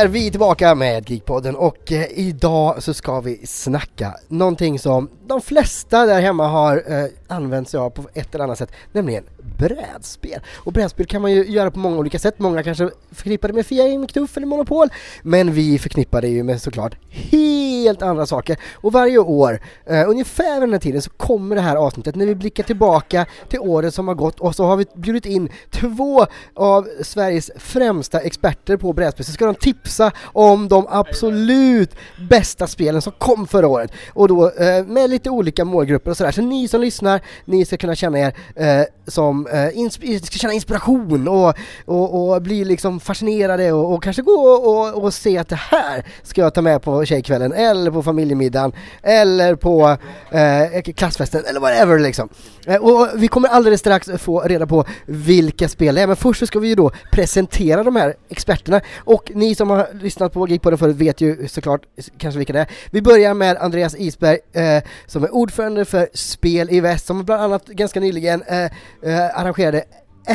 Är vi tillbaka med Geekpodden och eh, idag så ska vi snacka någonting som de flesta där hemma har eh, använt sig av på ett eller annat sätt, nämligen brädspel. Och brädspel kan man ju göra på många olika sätt, många kanske förknippar det med Fia Knuff eller Monopol, men vi förknippar det ju med såklart helt andra saker. Och varje år, eh, ungefär vid den här tiden, så kommer det här avsnittet när vi blickar tillbaka till året som har gått och så har vi bjudit in två av Sveriges främsta experter på brädspel, så ska de tipsa om de absolut bästa spelen som kom förra året. Och då eh, med lite olika målgrupper och sådär. Så ni som lyssnar, ni ska kunna känna er eh, som, eh, ska känna inspiration och, och, och bli liksom fascinerade och, och kanske gå och, och, se att det här ska jag ta med på tjejkvällen eller på familjemiddagen eller på eh, klassfesten eller whatever liksom. Eh, och vi kommer alldeles strax få reda på vilka spel det är, men först så ska vi ju då presentera de här experterna och ni som har lyssnat på Geekpodden förut vet ju såklart kanske vilka det är. Vi börjar med Andreas Isberg eh, som är ordförande för Spel i Väst som bland annat ganska nyligen eh, eh, arrangerade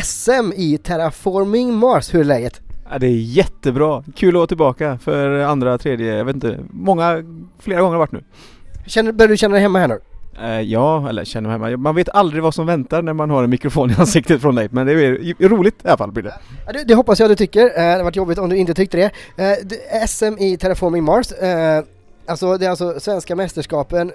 SM i Terraforming Mars. Hur är läget? Ja, det är jättebra. Kul att vara tillbaka för andra, tredje, jag vet inte, många, flera gånger har varit nu. Känner, börjar du känna dig hemma här nu? Uh, ja, eller känner mig hemma. Man vet aldrig vad som väntar när man har en mikrofon i ansiktet från dig, men det är roligt i alla fall blir det. Ja, det, det, hoppas jag du tycker. Uh, det har varit jobbigt om du inte tyckte det. Uh, SM i Terraforming Mars Alltså det är alltså svenska mästerskapen,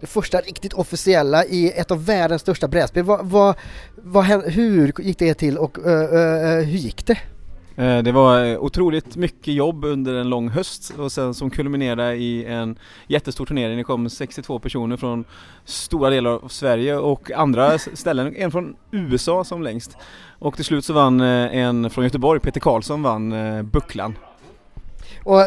det första riktigt officiella i ett av världens största brädspel. Vad, vad, vad, hur gick det till och uh, uh, hur gick det? Eh, det var eh, otroligt mycket jobb under en lång höst och sen som kulminerade i en jättestor turnering. Det kom 62 personer från stora delar av Sverige och andra ställen, en från USA som längst. Och till slut så vann eh, en från Göteborg, Peter Karlsson, vann Bucklan. Och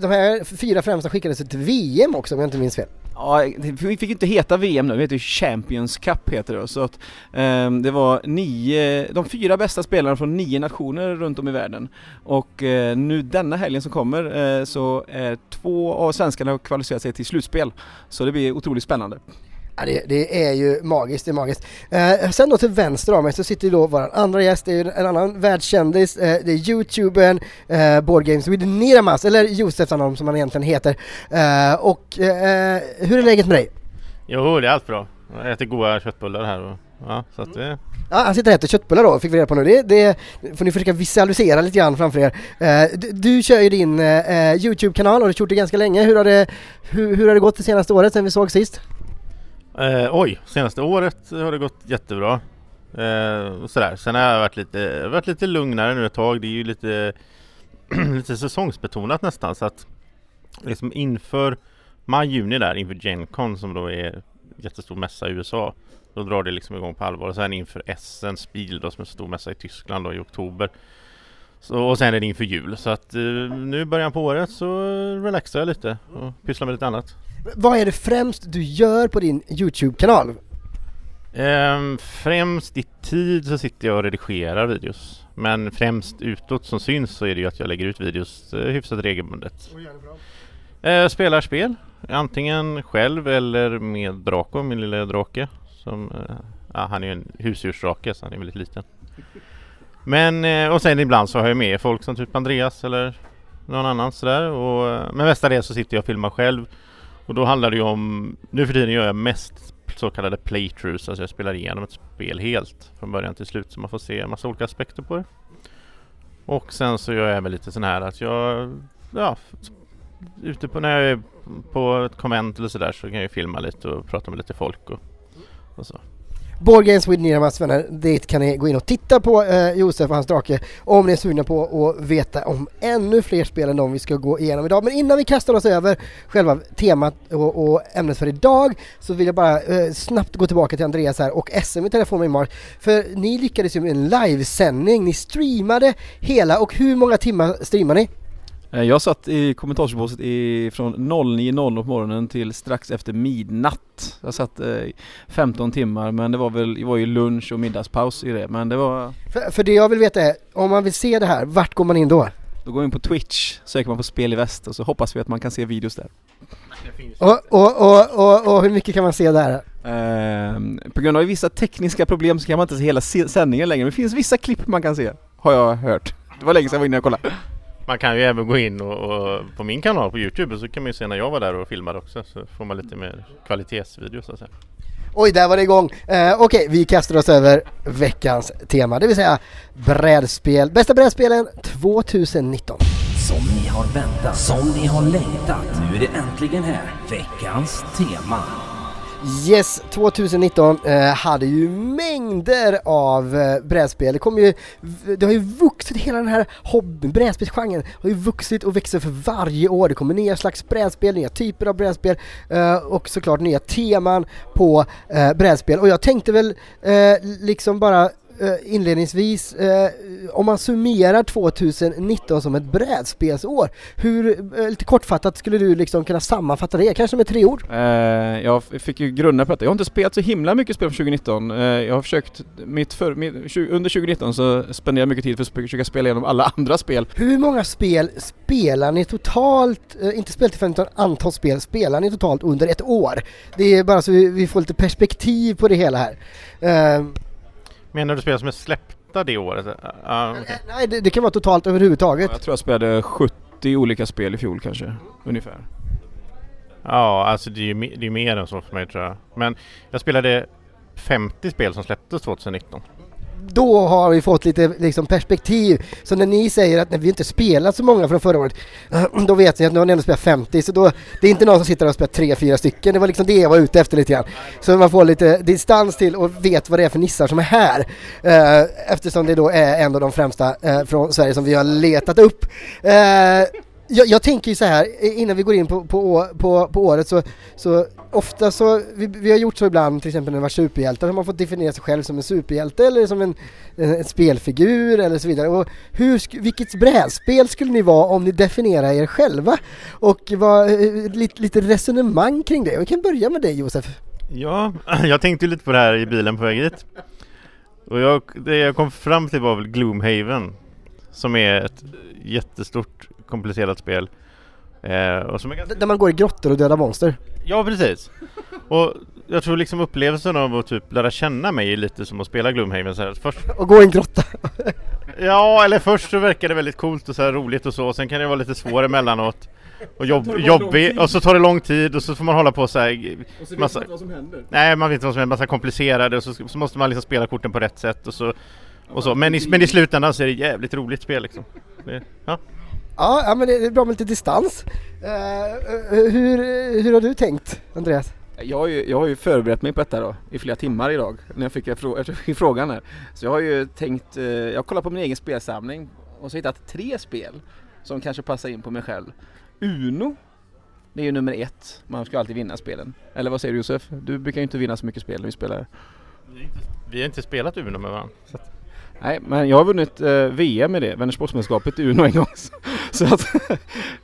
de här fyra främsta skickades till VM också om jag inte minns fel. Ja, vi fick ju inte heta VM nu, det heter ju Champions Cup heter det. Så att eh, det var nio, de fyra bästa spelarna från nio nationer runt om i världen. Och eh, nu denna helgen som kommer eh, så är två av svenskarna kvalificerat sig till slutspel. Så det blir otroligt spännande. Ja, det, det, är ju magiskt, det är magiskt. Eh, sen då till vänster om mig så sitter ju då vår andra gäst, det är ju en annan världskändis, eh, det är youtubern eh, Board Games with Niramas, eller Josef som han egentligen heter. Eh, och eh, hur är läget med dig? Jo, det är allt bra. Jag äter goda köttbullar här och ja, så att det... Ja, han sitter och äter köttbullar då, fick vi reda på nu. Det, det får ni försöka visualisera lite grann framför er. Eh, du, du, kör ju din Youtube-kanal och du har gjort det ganska länge. Hur har det, hur, hur har det gått det senaste året sen vi såg sist? Eh, oj, senaste året har det gått jättebra. Eh, sådär. Sen har jag varit lite, varit lite lugnare nu ett tag. Det är ju lite, lite säsongsbetonat nästan. Så att liksom inför maj-juni där, inför Gencon som då är jättestor mässa i USA. Då drar det liksom igång på allvar. Och sen inför Essen Spiel då som är en stor mässa i Tyskland då i oktober. Så, och sen är det inför jul. Så att eh, nu i början på året så relaxar jag lite och pysslar med lite annat. Vad är det främst du gör på din Youtube-kanal? Um, främst i tid så sitter jag och redigerar videos. Men främst utåt som syns så är det ju att jag lägger ut videos uh, hyfsat regelbundet. Uh, spelar spel, antingen själv eller med Draco, min lilla drake. Som, uh, ja, han är ju en husdjursdrake så han är väldigt liten. Men, eh, och sen ibland så har jag med folk som typ Andreas eller någon annan sådär. Och, eh, men mestadels så sitter jag och filmar själv. Och då handlar det ju om, nu för tiden gör jag mest så kallade playthroughs, alltså jag spelar igenom ett spel helt från början till slut så man får se en massa olika aspekter på det. Och sen så gör jag även lite sån här att jag, ja, ute på när jag är på ett konvent eller sådär så kan jag filma lite och prata med lite folk och, och så. Board Games with Niramas vänner, dit kan ni gå in och titta på eh, Josef och hans drake om ni är sugna på att veta om ännu fler spel än de vi ska gå igenom idag. Men innan vi kastar oss över själva temat och, och ämnet för idag så vill jag bara eh, snabbt gå tillbaka till Andreas här och SM i telefon med Mark. För ni lyckades ju med en livesändning, ni streamade hela och hur många timmar streamade ni? Eh, jag satt i kommentarsbåset från 09.00 på morgonen till strax efter midnatt. Jag satt eh, 15 timmar men det var väl, det var ju lunch och middagspaus i det men det var... För, för det jag vill veta är, om man vill se det här, vart går man in då? Då går man in på Twitch, söker man på spel i väst och så hoppas vi att man kan se videos där. Och, och, och, och, och hur mycket kan man se där? Eh, på grund av vissa tekniska problem så kan man inte se hela sändningen längre men det finns vissa klipp man kan se, har jag hört. Det var länge sedan jag var inne och kollade. Man kan ju även gå in och, och på min kanal på Youtube så kan man ju se när jag var där och filmade också så får man lite mer kvalitetsvideo så att säga. Oj, där var det igång. Eh, Okej, vi kastar oss över veckans tema, det vill säga brädspel. Bästa brädspelen 2019. Som ni har väntat, som ni har längtat. Nu är det äntligen här. Veckans tema. Yes, 2019 eh, hade ju mängder av eh, brädspel. Det, kom ju, det har ju vuxit, hela den här hobbyn, brädspelsgenren har ju vuxit och växer för varje år. Det kommer nya slags brädspel, nya typer av brädspel eh, och såklart nya teman på eh, brädspel. Och jag tänkte väl eh, liksom bara inledningsvis, eh, om man summerar 2019 som ett brädspelsår, hur, eh, lite kortfattat skulle du liksom kunna sammanfatta det, kanske med tre ord? Eh, jag fick ju grunna på detta. Jag har inte spelat så himla mycket spel från 2019. Eh, jag har försökt, mitt för, mitt, under 2019 så spenderade jag mycket tid för att försöka spela igenom alla andra spel. Hur många spel spelar ni totalt, eh, inte speltillfällen utan antal spel spelar ni totalt under ett år? Det är bara så vi får lite perspektiv på det hela här. Eh, Menar du spel som är släppta det året? Ja, okej. Nej, det, det kan vara totalt överhuvudtaget. Jag tror jag spelade 70 olika spel i fjol kanske, ungefär. Ja, alltså det är ju det är mer än så för mig tror jag. Men jag spelade 50 spel som släpptes 2019. Då har vi fått lite liksom, perspektiv. Så när ni säger att nej, vi inte spelat så många från förra året, då vet ni att nu har ni ändå spelat 50. Så då, det är inte någon som sitter och spelar 3-4 stycken. Det var liksom det jag var ute efter lite grann. Så man får lite distans till och vet vad det är för nissar som är här. Eh, eftersom det då är en av de främsta eh, från Sverige som vi har letat upp. Eh, jag, jag tänker ju så här, innan vi går in på, på, på, på året så, så ofta så, vi, vi har gjort så ibland till exempel när det var superhjältar, har man fått definiera sig själv som en superhjälte eller som en, en, en spelfigur eller så vidare. Och hur, vilket brädspel skulle ni vara om ni definierar er själva? Och vad, eh, lite, lite resonemang kring det. Vi kan börja med dig Josef. Ja, jag tänkte ju lite på det här i bilen på väg hit. Och jag, det jag kom fram till var väl Gloomhaven. Som är ett jättestort komplicerat spel. Eh, och som är ganska... Där man går i grottor och dödar monster. Ja, precis. Och jag tror liksom upplevelsen av att typ lära känna mig är lite som att spela Gloomhaven så här. Först, Och gå i en grotta. ja, eller först så verkar det väldigt coolt och så här roligt och så. Och sen kan det vara lite svårt emellanåt. Och jobb, jobbig. Och så tar det lång tid och så får man hålla på så här. Massa, vad som händer. Nej, man vet inte vad som är massa komplicerade och så, så måste man liksom spela korten på rätt sätt och så, och så. Men, i, men i slutändan så är det jävligt roligt spel liksom. Det, ja. Ja, ja men det är bra med lite distans. Eh, eh, hur, hur har du tänkt Andreas? Jag har, ju, jag har ju förberett mig på detta då i flera timmar idag när jag fick frå- jag fick frågan här. Så jag har ju tänkt, eh, jag har kollat på min egen spelsamling och så hittat tre spel som kanske passar in på mig själv. Uno, det är ju nummer ett. Man ska alltid vinna spelen. Eller vad säger du Josef? Du brukar ju inte vinna så mycket spel när vi spelar. Vi har inte spelat Uno med varandra. Nej, men jag har vunnit eh, VM med det, Vänersborgsmästerskapet i Uno en gång. Så att,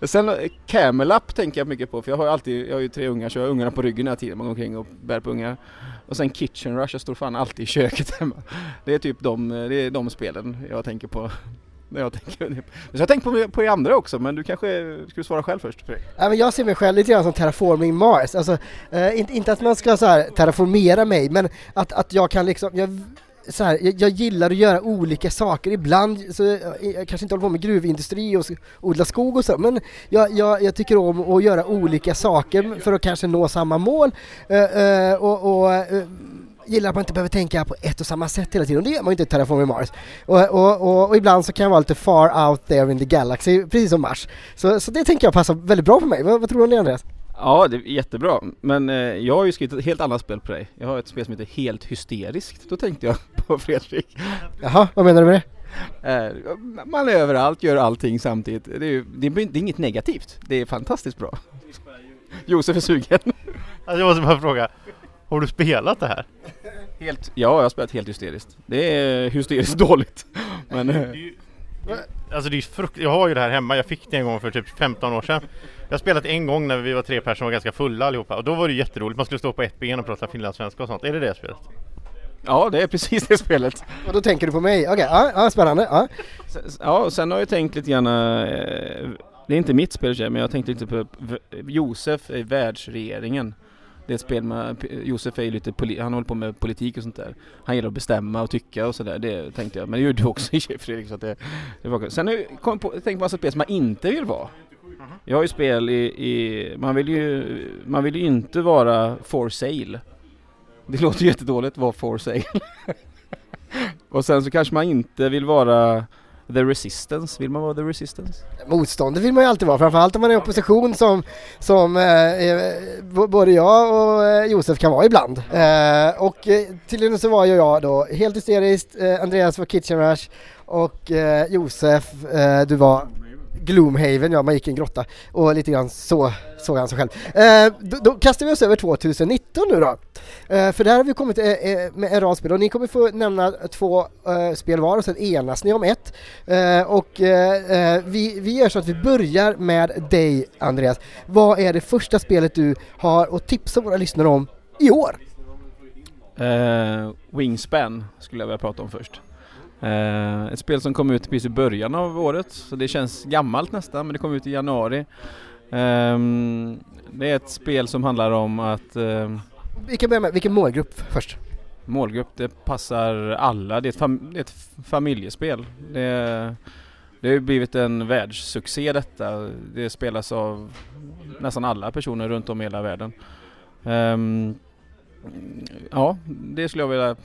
sen eh, Camelap tänker jag mycket på för jag har ju alltid, jag har ju tre ungar så jag har ungarna på ryggen hela tiden, man går omkring och bär på ungar. Och sen Kitchen Rush, jag står fan alltid i köket hemma. Det är typ de, eh, det är de spelen jag tänker på. När jag tänker. Så jag har tänkt på, på er andra också men du kanske skulle svara själv först Fredrik? Ja, men jag ser mig själv lite grann som terraforming Mars. Alltså, eh, inte, inte att man ska så här, terraformera mig, men att, att jag kan liksom... Jag, så här, jag, jag gillar att göra olika saker. Ibland så eh, jag, kanske inte håller på med gruvindustri och odla skog och så, men jag, jag, jag tycker om att göra olika saker för att kanske nå samma mål. Uh, uh, och, och uh, gillar att man inte behöver tänka på ett och samma sätt hela tiden. Och det gör man ju inte i Terraforming Mars. Och, och, och, och ibland så kan jag vara lite far out there in the galaxy, precis som Mars. Så, så det tänker jag passar väldigt bra för mig. Vad, vad tror du om det Andreas? Ja, det är jättebra. Men eh, jag har ju skrivit ett helt annat spel på dig. Jag har ett spel som heter Helt Hysteriskt. Då tänkte jag på Fredrik. Jaha, vad menar du med det? Eh, man är överallt, gör allting samtidigt. Det är, ju- det är, det är inget negativt. Det är fantastiskt bra. Josef är sugen. alltså jag måste bara fråga. Har du spelat det här? Helt, ja, jag har spelat helt hysteriskt. Det är hysteriskt dåligt. Men eh, Alltså det är frukt... Jag har ju det här hemma. Jag fick det en gång för typ 15 år sedan. Jag har spelat en gång när vi var tre personer och var ganska fulla allihopa. Och då var det jätteroligt. Man skulle stå på ett ben och prata finlandssvenska och sånt. Är det det spelet? ja, det är precis det spelet. Och då tänker du på mig? Okej, ja, ja, spännande. Ja. Sen- Ja, och sen har jag tänkt lite grann, eh, det är inte mitt spel men jag har tänkt lite på Josef i världsregeringen. Det är ett spel med, Josef är ju lite, han håller på med politik och sånt där. Han gillar att bestämma och tycka och sådär, det tänkte jag. Men det gör du också i Fredrik. Så att det, det var, sen har jag kommit på, tänkt på massa spel som man inte vill vara. Jag har ju spel i, i, man vill ju, man vill ju inte vara for sale. Det låter jättedåligt att vara for sale. och sen så kanske man inte vill vara The Resistance, vill man vara The Resistance? Motståndet vill man ju alltid vara, framförallt om man är i opposition som, som eh, både jag och eh, Josef kan vara ibland. Eh, och eh, tydligen så var ju jag då helt hysteriskt, eh, Andreas var Kitchen Rush och eh, Josef, eh, du var Gloomhaven, ja man gick i en grotta och lite grann så såg han sig själv. Eh, då, då, kastar vi oss över 2019 nu då. Eh, för där har vi kommit eh, eh, med en rad spel och ni kommer få nämna två eh, spel var och sen enas ni om ett. Eh, och eh, eh, vi, vi gör så att vi börjar med dig Andreas. Vad är det första spelet du har att tipsa våra lyssnare om i år? Wingspan skulle jag vilja prata om först. Eh, ett spel som kom ut precis i början av året, så det känns gammalt nästan, men det kom ut i januari. Eh, det är ett spel som handlar om att... Eh, vi kan börja med, vilken målgrupp först? Målgrupp, det passar alla. Det är ett, fam det är ett familjespel. Det, det har blivit en världssuccé detta. Det spelas av nästan alla personer runt om i hela världen. Um, ja, det skulle jag vilja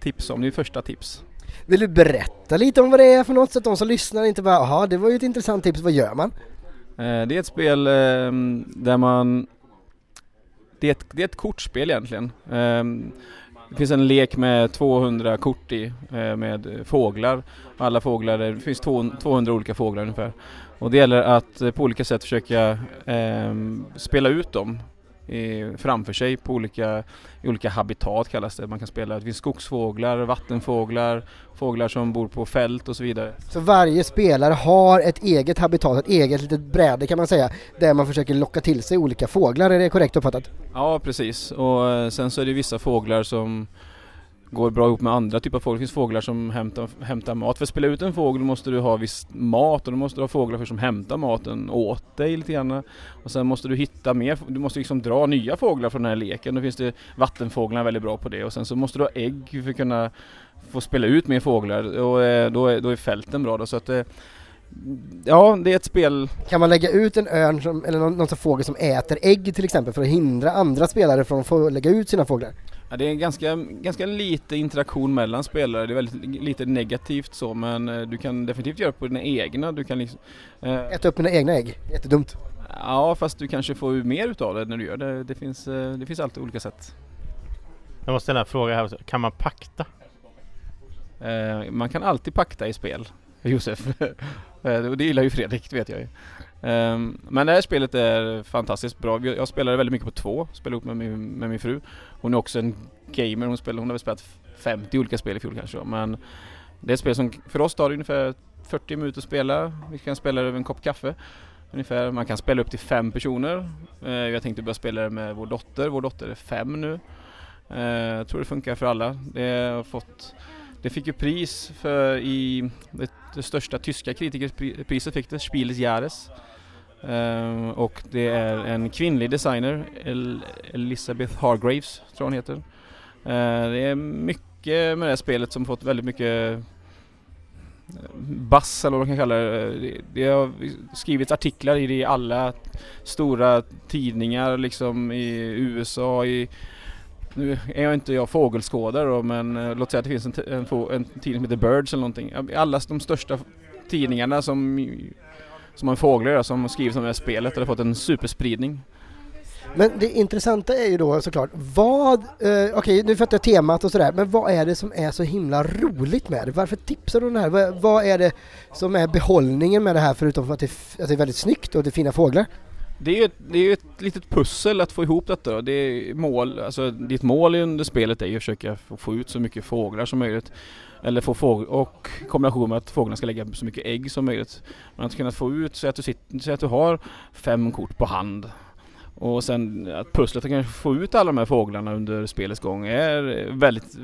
tipsa om. Det är första tips. Vill du berätta lite om vad det är för något så att de som lyssnar inte bara jaha det var ju ett intressant tips, vad gör man? Eh, det är ett spel ehm, där man det är, ett, det är ett kortspel egentligen. Ehm, det finns en lek med 200 kort i eh, med fåglar. Alla fåglar, det finns 200 olika fåglar ungefär. Och det gäller att eh, på olika sätt försöka eh, spela ut dem framför sig på olika, olika habitat kallas det. Man kan spela, det finns skogsfåglar, vattenfåglar, fåglar som bor på fält och så vidare. Så varje spelare har ett eget habitat, ett eget litet bräde kan man säga, där man försöker locka till sig olika fåglar, är det korrekt uppfattat? Ja precis, och eh, sen så är det vissa fåglar som går bra ihop med andra typer av fåglar. Det finns fåglar som hämtar, hämtar mat. För att spela ut en fågel måste du ha viss mat och då måste du ha fåglar för som hämtar maten åt dig lite grann. Och sen måste du hitta mer, du måste liksom dra nya fåglar från den här leken. Då finns det vattenfåglarna väldigt bra på det och sen så måste du ha ägg för att kunna få spela ut mer fåglar och eh, då är, då är fälten bra då. Så att eh, Ja, det är ett spel. Kan man lägga ut en örn som, eller någon, någon fågel som äter ägg till exempel för att hindra andra spelare från att få lägga ut sina fåglar? Ja, det är ganska, ganska lite interaktion mellan spelare. Det är väldigt lite negativt så men eh, du kan definitivt göra på dina egna. Du kan liksom, eh, Äta upp dina egna ägg, jättedumt. Ja fast du kanske får mer utav det när du gör det. Det finns, eh, det finns alltid olika sätt. Jag måste ställa en fråga här. Kan man pakta? Eh, man kan alltid pakta i spel. Josef. Eh, och det gillar ju Fredrik, det vet jag ju. Um, men det här spelet är fantastiskt bra. Jag spelade väldigt mycket på två, spelade ihop med min, med min fru. Hon är också en gamer, hon, spelar, hon har väl spelat 50 olika spel i fjol kanske Men det är ett spel som för oss tar ungefär 40 minuter att spela. Vi kan spela det över en kopp kaffe. Ungefär. Man kan spela upp till fem personer. Uh, jag tänkte börja spela det med vår dotter. Vår dotter är fem nu. Uh, jag tror det funkar för alla. Det har fått det fick ju pris för i det, största tyska kritikerpriset fick det, Spieles Jahres. Ehm, och det är en kvinnlig designer, El Elizabeth Hargraves tror hon heter. Uh, det är mycket med det här spelet som fått väldigt mycket eh, bass eller vad man kan kalla det. det. Det har skrivits artiklar i det i alla stora tidningar liksom i USA, i nu är jag inte jag fågelskådare då, men eh, låt säga att det finns en, en, en tidning som heter Birds eller någonting. Alla de största tidningarna som, som har fåglar som skrivit om det här spelet har fått en superspridning. Men det intressanta är ju då såklart, vad, eh, okej okay, nu fattar jag temat och sådär, men vad är det som är så himla roligt med det? Varför tipsar du om det här? Vad, vad är det som är behållningen med det här förutom att det, att det är väldigt snyggt och det är fina fåglar? Det är ju ett, det är ett litet pussel att få ihop detta. Det är mål, alltså ditt mål under spelet är ju att försöka få ut så mycket fåglar som möjligt. Eller få fåglar, och kombination med att fåglarna ska lägga så mycket ägg som möjligt. Men att kunna få ut, så att du, sitter, så att du har fem kort på hand. Och sen att pusslet att kanske få ut alla de här fåglarna under spelets gång är väldigt,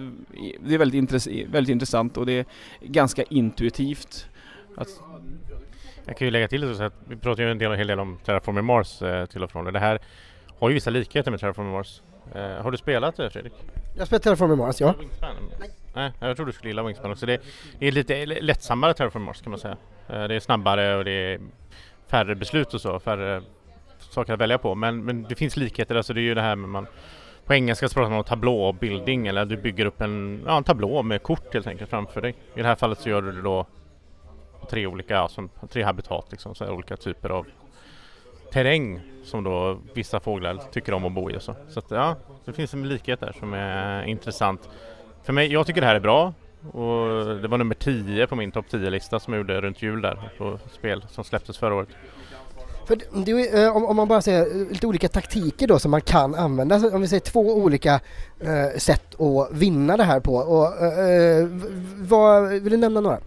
det är väldigt, intress väldigt intressant och det är ganska intuitivt. Att jag kan ju lägga till så att vi pratar ju en, del, en hel del om Terraforming Mars eh, till och från. Det här har ju vissa likheter med Terraforming Mars. Eh, har du spelat det Fredrik? Jag spelar Terraforming Mars, ja. Wingspan? Nej, jag tror du skulle gilla Wingspan också. Det, det är lite lättsammare Terraforming Mars kan man säga. Eh, det är snabbare och det är färre beslut och så, färre saker att välja på. Men, men det finns likheter, alltså det är ju det här med man på engelska så pratar man om tablåbildning eller du bygger upp en, ja, en tablå med kort helt enkelt framför dig. I det här fallet så gör du det då tre olika, alltså, tre habitat liksom, så olika typer av terräng som då vissa fåglar tycker om att bo i och så. Så att, ja, det finns en likhet där som är intressant. För mig, jag tycker det här är bra och det var nummer 10 på min topp 10-lista som jag gjorde runt jul där på spel som släpptes förra året. För det, eh, om, om, man bara säger eh, lite olika taktiker då som man kan använda, alltså, om vi säger två olika eh, sätt att vinna det här på. Och, eh, eh vad, vill du nämna några?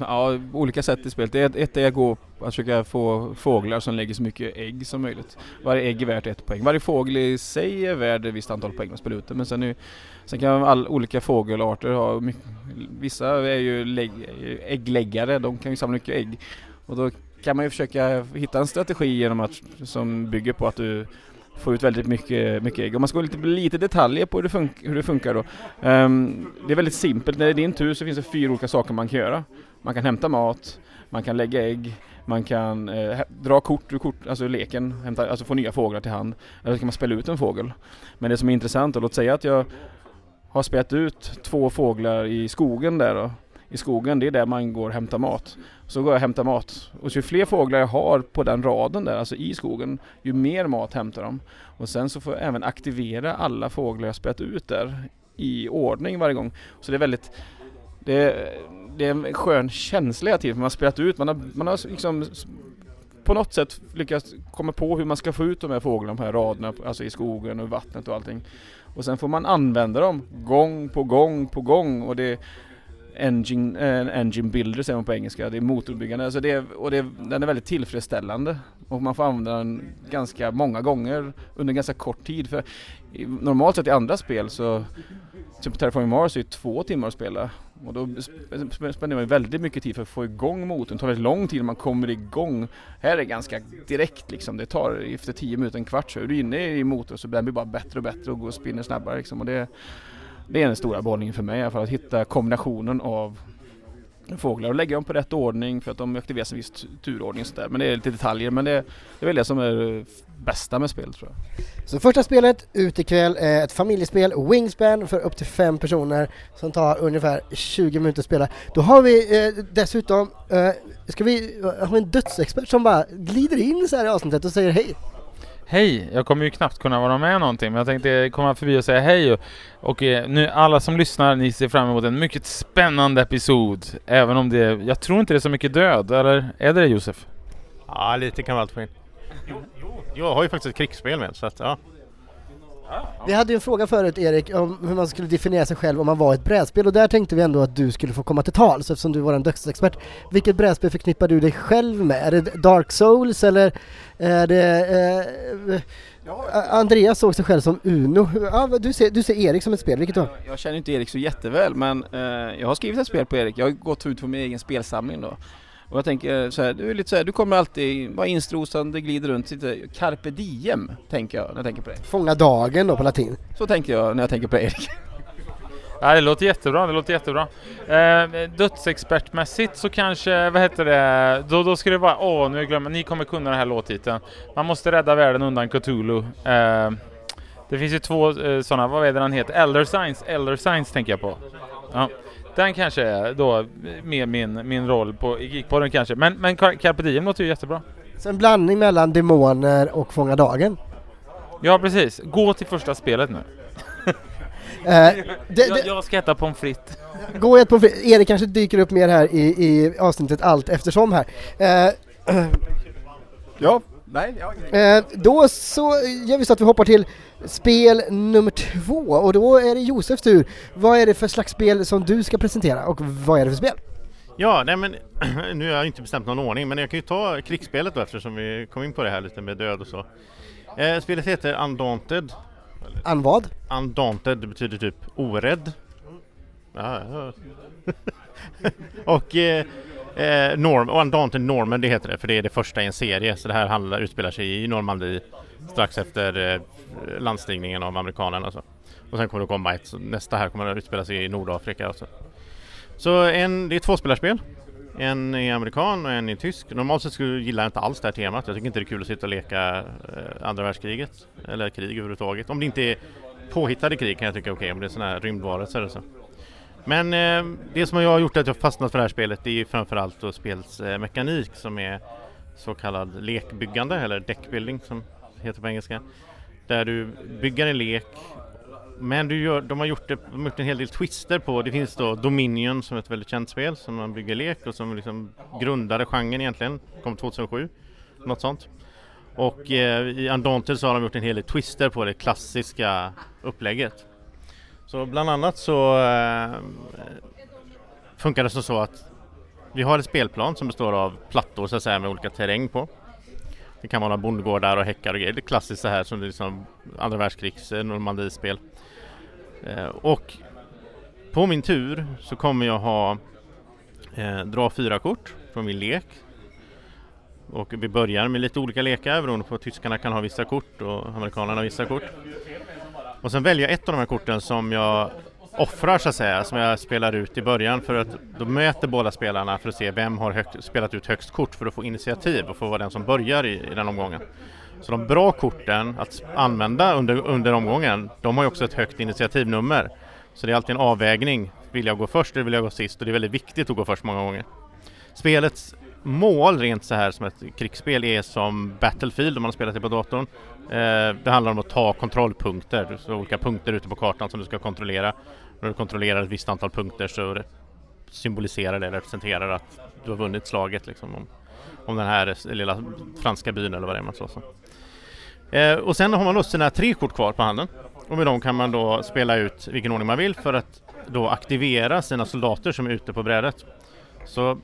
Ja, olika sätt i spelet. Ett, ett är att gå att försöka få fåglar som lägger så mycket ägg som möjligt. Varje ägg är värt ett poäng. Varje fågel i sig är värd ett visst antal poäng att spela ut men sen, är, sen kan all, olika fågelarter ha mycket, vissa är ju lägg, äggläggare, de kan ju samla mycket ägg. Och då kan man ju försöka hitta en strategi genom att, som bygger på att du Få ut väldigt mycket, mycket ägg. Om man ska gå lite, lite detaljer på hur det, fun hur det funkar då. Um, det är väldigt simpelt. När det är din tur så finns det fyra olika saker man kan göra. Man kan hämta mat, man kan lägga ägg, man kan eh, dra kort ur kort, alltså leken, hämta, alltså få nya fåglar till hand. Eller så kan man spela ut en fågel. Men det som är intressant, och låt säga att jag har spelat ut två fåglar i skogen där då. I skogen, det är där man går och hämtar mat. Så går jag och hämtar mat. Och ju fler fåglar jag har på den raden där, alltså i skogen, ju mer mat hämtar de. Och sen så får jag även aktivera alla fåglar jag spelat ut där i ordning varje gång. Så det är väldigt det är, det är en skön känsla hela tiden för man har spelat ut, man har, man har liksom på något sätt lyckats komma på hur man ska få ut de här fåglarna på de här raderna, alltså i skogen och vattnet och allting. Och sen får man använda dem gång på gång på gång och det engine, eh, engine builder säger man på engelska, det är motorbyggande. Alltså det är, och det är, den är väldigt tillfredsställande och man får använda den ganska många gånger under ganska kort tid. För normalt sett i andra spel så, typ Terraforming Mars är ju två timmar att spela och då spenderar man väldigt mycket tid för att få igång motorn. Det tar väldigt lång tid när man kommer igång. Här är det ganska direkt liksom. Det tar efter 10 minuter, en kvart så är du inne i motorn så den blir bara bättre och bättre och går och spinner snabbare liksom. Och det, det är den stora behållningen för mig i alla fall, att hitta kombinationen av fåglar och lägga dem på rätt ordning för att de aktiveras i en viss turordning och sådär. Men det är lite detaljer men det, det är väl det som är det bästa med spelet tror jag. Så första spelet ut ikväll är ett familjespel, Wingspan för upp till fem personer som tar ungefär 20 minuter att spela. Då har vi eh, dessutom, eh, ska vi eh, ha en dödsexpert som bara glider in så här i avsnittet och säger hej. Hej! Jag kommer ju knappt kunna vara med någonting men jag tänkte komma förbi och säga hej och, och eh, nu alla som lyssnar, ni ser fram emot en mycket spännande episod. Även om det, jag tror inte det är så mycket död, eller är det det Josef? Ja, lite kan man allt få in. Jo, jo, jag har ju faktiskt ett krigsspel med så att ja. Vi hade ju en fråga förut Erik om hur man skulle definiera sig själv om man var ett brädspel och där tänkte vi ändå att du skulle få komma till tals eftersom du var en dödsexpert. Vilket brädspel förknippar du dig själv med? Är det Dark Souls eller är det... Eh, Andreas såg sig själv som Uno. Ja, du, ser, du ser Erik som ett spel, vilket då? Jag, jag känner inte Erik så jätteväl men eh, jag har skrivit ett spel på Erik. Jag har gått ut på min egen spelsamling då. Och jag tänker så här, du är lite så här, du kommer alltid vara instrosande, glider runt, lite carpe diem, tänker jag när jag tänker på dig. Fånga dagen då på latin. Så tänker jag när jag tänker på Erik. Ja, det låter jättebra, det låter jättebra. Eh, dödsexpertmässigt så kanske, vad heter det, då, då ska det vara, åh nu glömmer ni kommer kunna den här låttiteln. Man måste rädda världen undan Cthulhu. Eh, det finns ju två eh, sådana, vad är det den heter? Elder Science, Elder Science tänker jag på. Ja. Den kanske är då med min, min roll på, i Geekpodden kanske. Men, men Carpe Diem låter ju jättebra. Så en blandning mellan demoner och Fånga Dagen? Ja precis. Gå till första spelet nu. Uh, jag, jag ska äta pommes frites. Gå och ät pommes frites. Erik kanske dyker upp mer här i, i avsnittet allt eftersom här. Uh, ja, nej. Ja. Uh, då så gör vi så att vi hoppar till spel nummer två och då är det Josefs tur. Vad är det för slags spel som du ska presentera och vad är det för spel? Ja, nej men nu har jag inte bestämt någon ordning men jag kan ju ta krigsspelet då eftersom vi kom in på det här lite med död och så. Eh, spelet heter Undaunted. Un vad? Undaunted, det betyder typ orädd. Ja, ja. och eh, Eh, Norm, och Dante Norman det heter det, för det är det första i en serie. Så det här handlar, utspelar sig i Normandie strax efter eh, landstigningen av amerikanerna. Så. Alltså. Och sen kommer det komma ett, nästa här kommer att utspela sig i Nordafrika. Och Så en, det är två tvåspelarspel. En är amerikan och en är tysk. Normalt sett skulle gillar jag inte alls det här temat. Jag tycker inte det är kul att sitta och leka eh, andra världskriget. Eller krig överhuvudtaget. Om det inte är påhittade krig kan jag tycka okej, okay, om det är sådana här rymdvarelser och så. Men eh, det som jag har gjort att jag fastnat för det här spelet det är ju framförallt då spelsmekanik eh, som är så kallad lekbyggande eller deckbuilding som heter på engelska. Där du bygger en lek men du gör, de har gjort, det, de har gjort en hel del twister på, det finns då Dominion som är ett väldigt känt spel som man bygger lek och som liksom grundade genren egentligen, kom 2007, något sånt. Och eh, i Undaunted så har de gjort en hel del twister på det klassiska upplägget. Så bland annat så eh, funkar det som så att vi har ett spelplan som består av plattor så att säga med olika terräng på. Det kan vara bondgårdar och häckar och grejer. Det är klassiskt så här som det är liksom andra världskrigs eh, Normandiespel. Eh, och på min tur så kommer jag ha eh, dra fyra kort från min lek. Och vi börjar med lite olika lekar beroende på att tyskarna kan ha vissa kort och amerikanerna vissa kort. Och sen väljer jag ett av de här korten som jag offrar så att säga, som jag spelar ut i början för att då möter båda spelarna för att se vem har högt, spelat ut högst kort för att få initiativ och få vara den som börjar i, i den omgången. Så de bra korten att använda under, under omgången, de har ju också ett högt initiativnummer. Så det är alltid en avvägning. Vill jag gå först eller vill jag gå sist? Och det är väldigt viktigt att gå först många gånger. Spelets mål rent så här som ett krigsspel är som Battlefield om man har spelat det på datorn. Eh, det handlar om att ta kontrollpunkter, så olika punkter ute på kartan som du ska kontrollera. När du kontrollerar ett visst antal punkter så symboliserar det, representerar att du har vunnit slaget liksom om, om den här lilla franska byn eller vad det är man slåss om. Eh, och sen har man då sina tre kort kvar på handen och med dem kan man då spela ut vilken ordning man vill för att då aktivera sina soldater som är ute på brädet. Så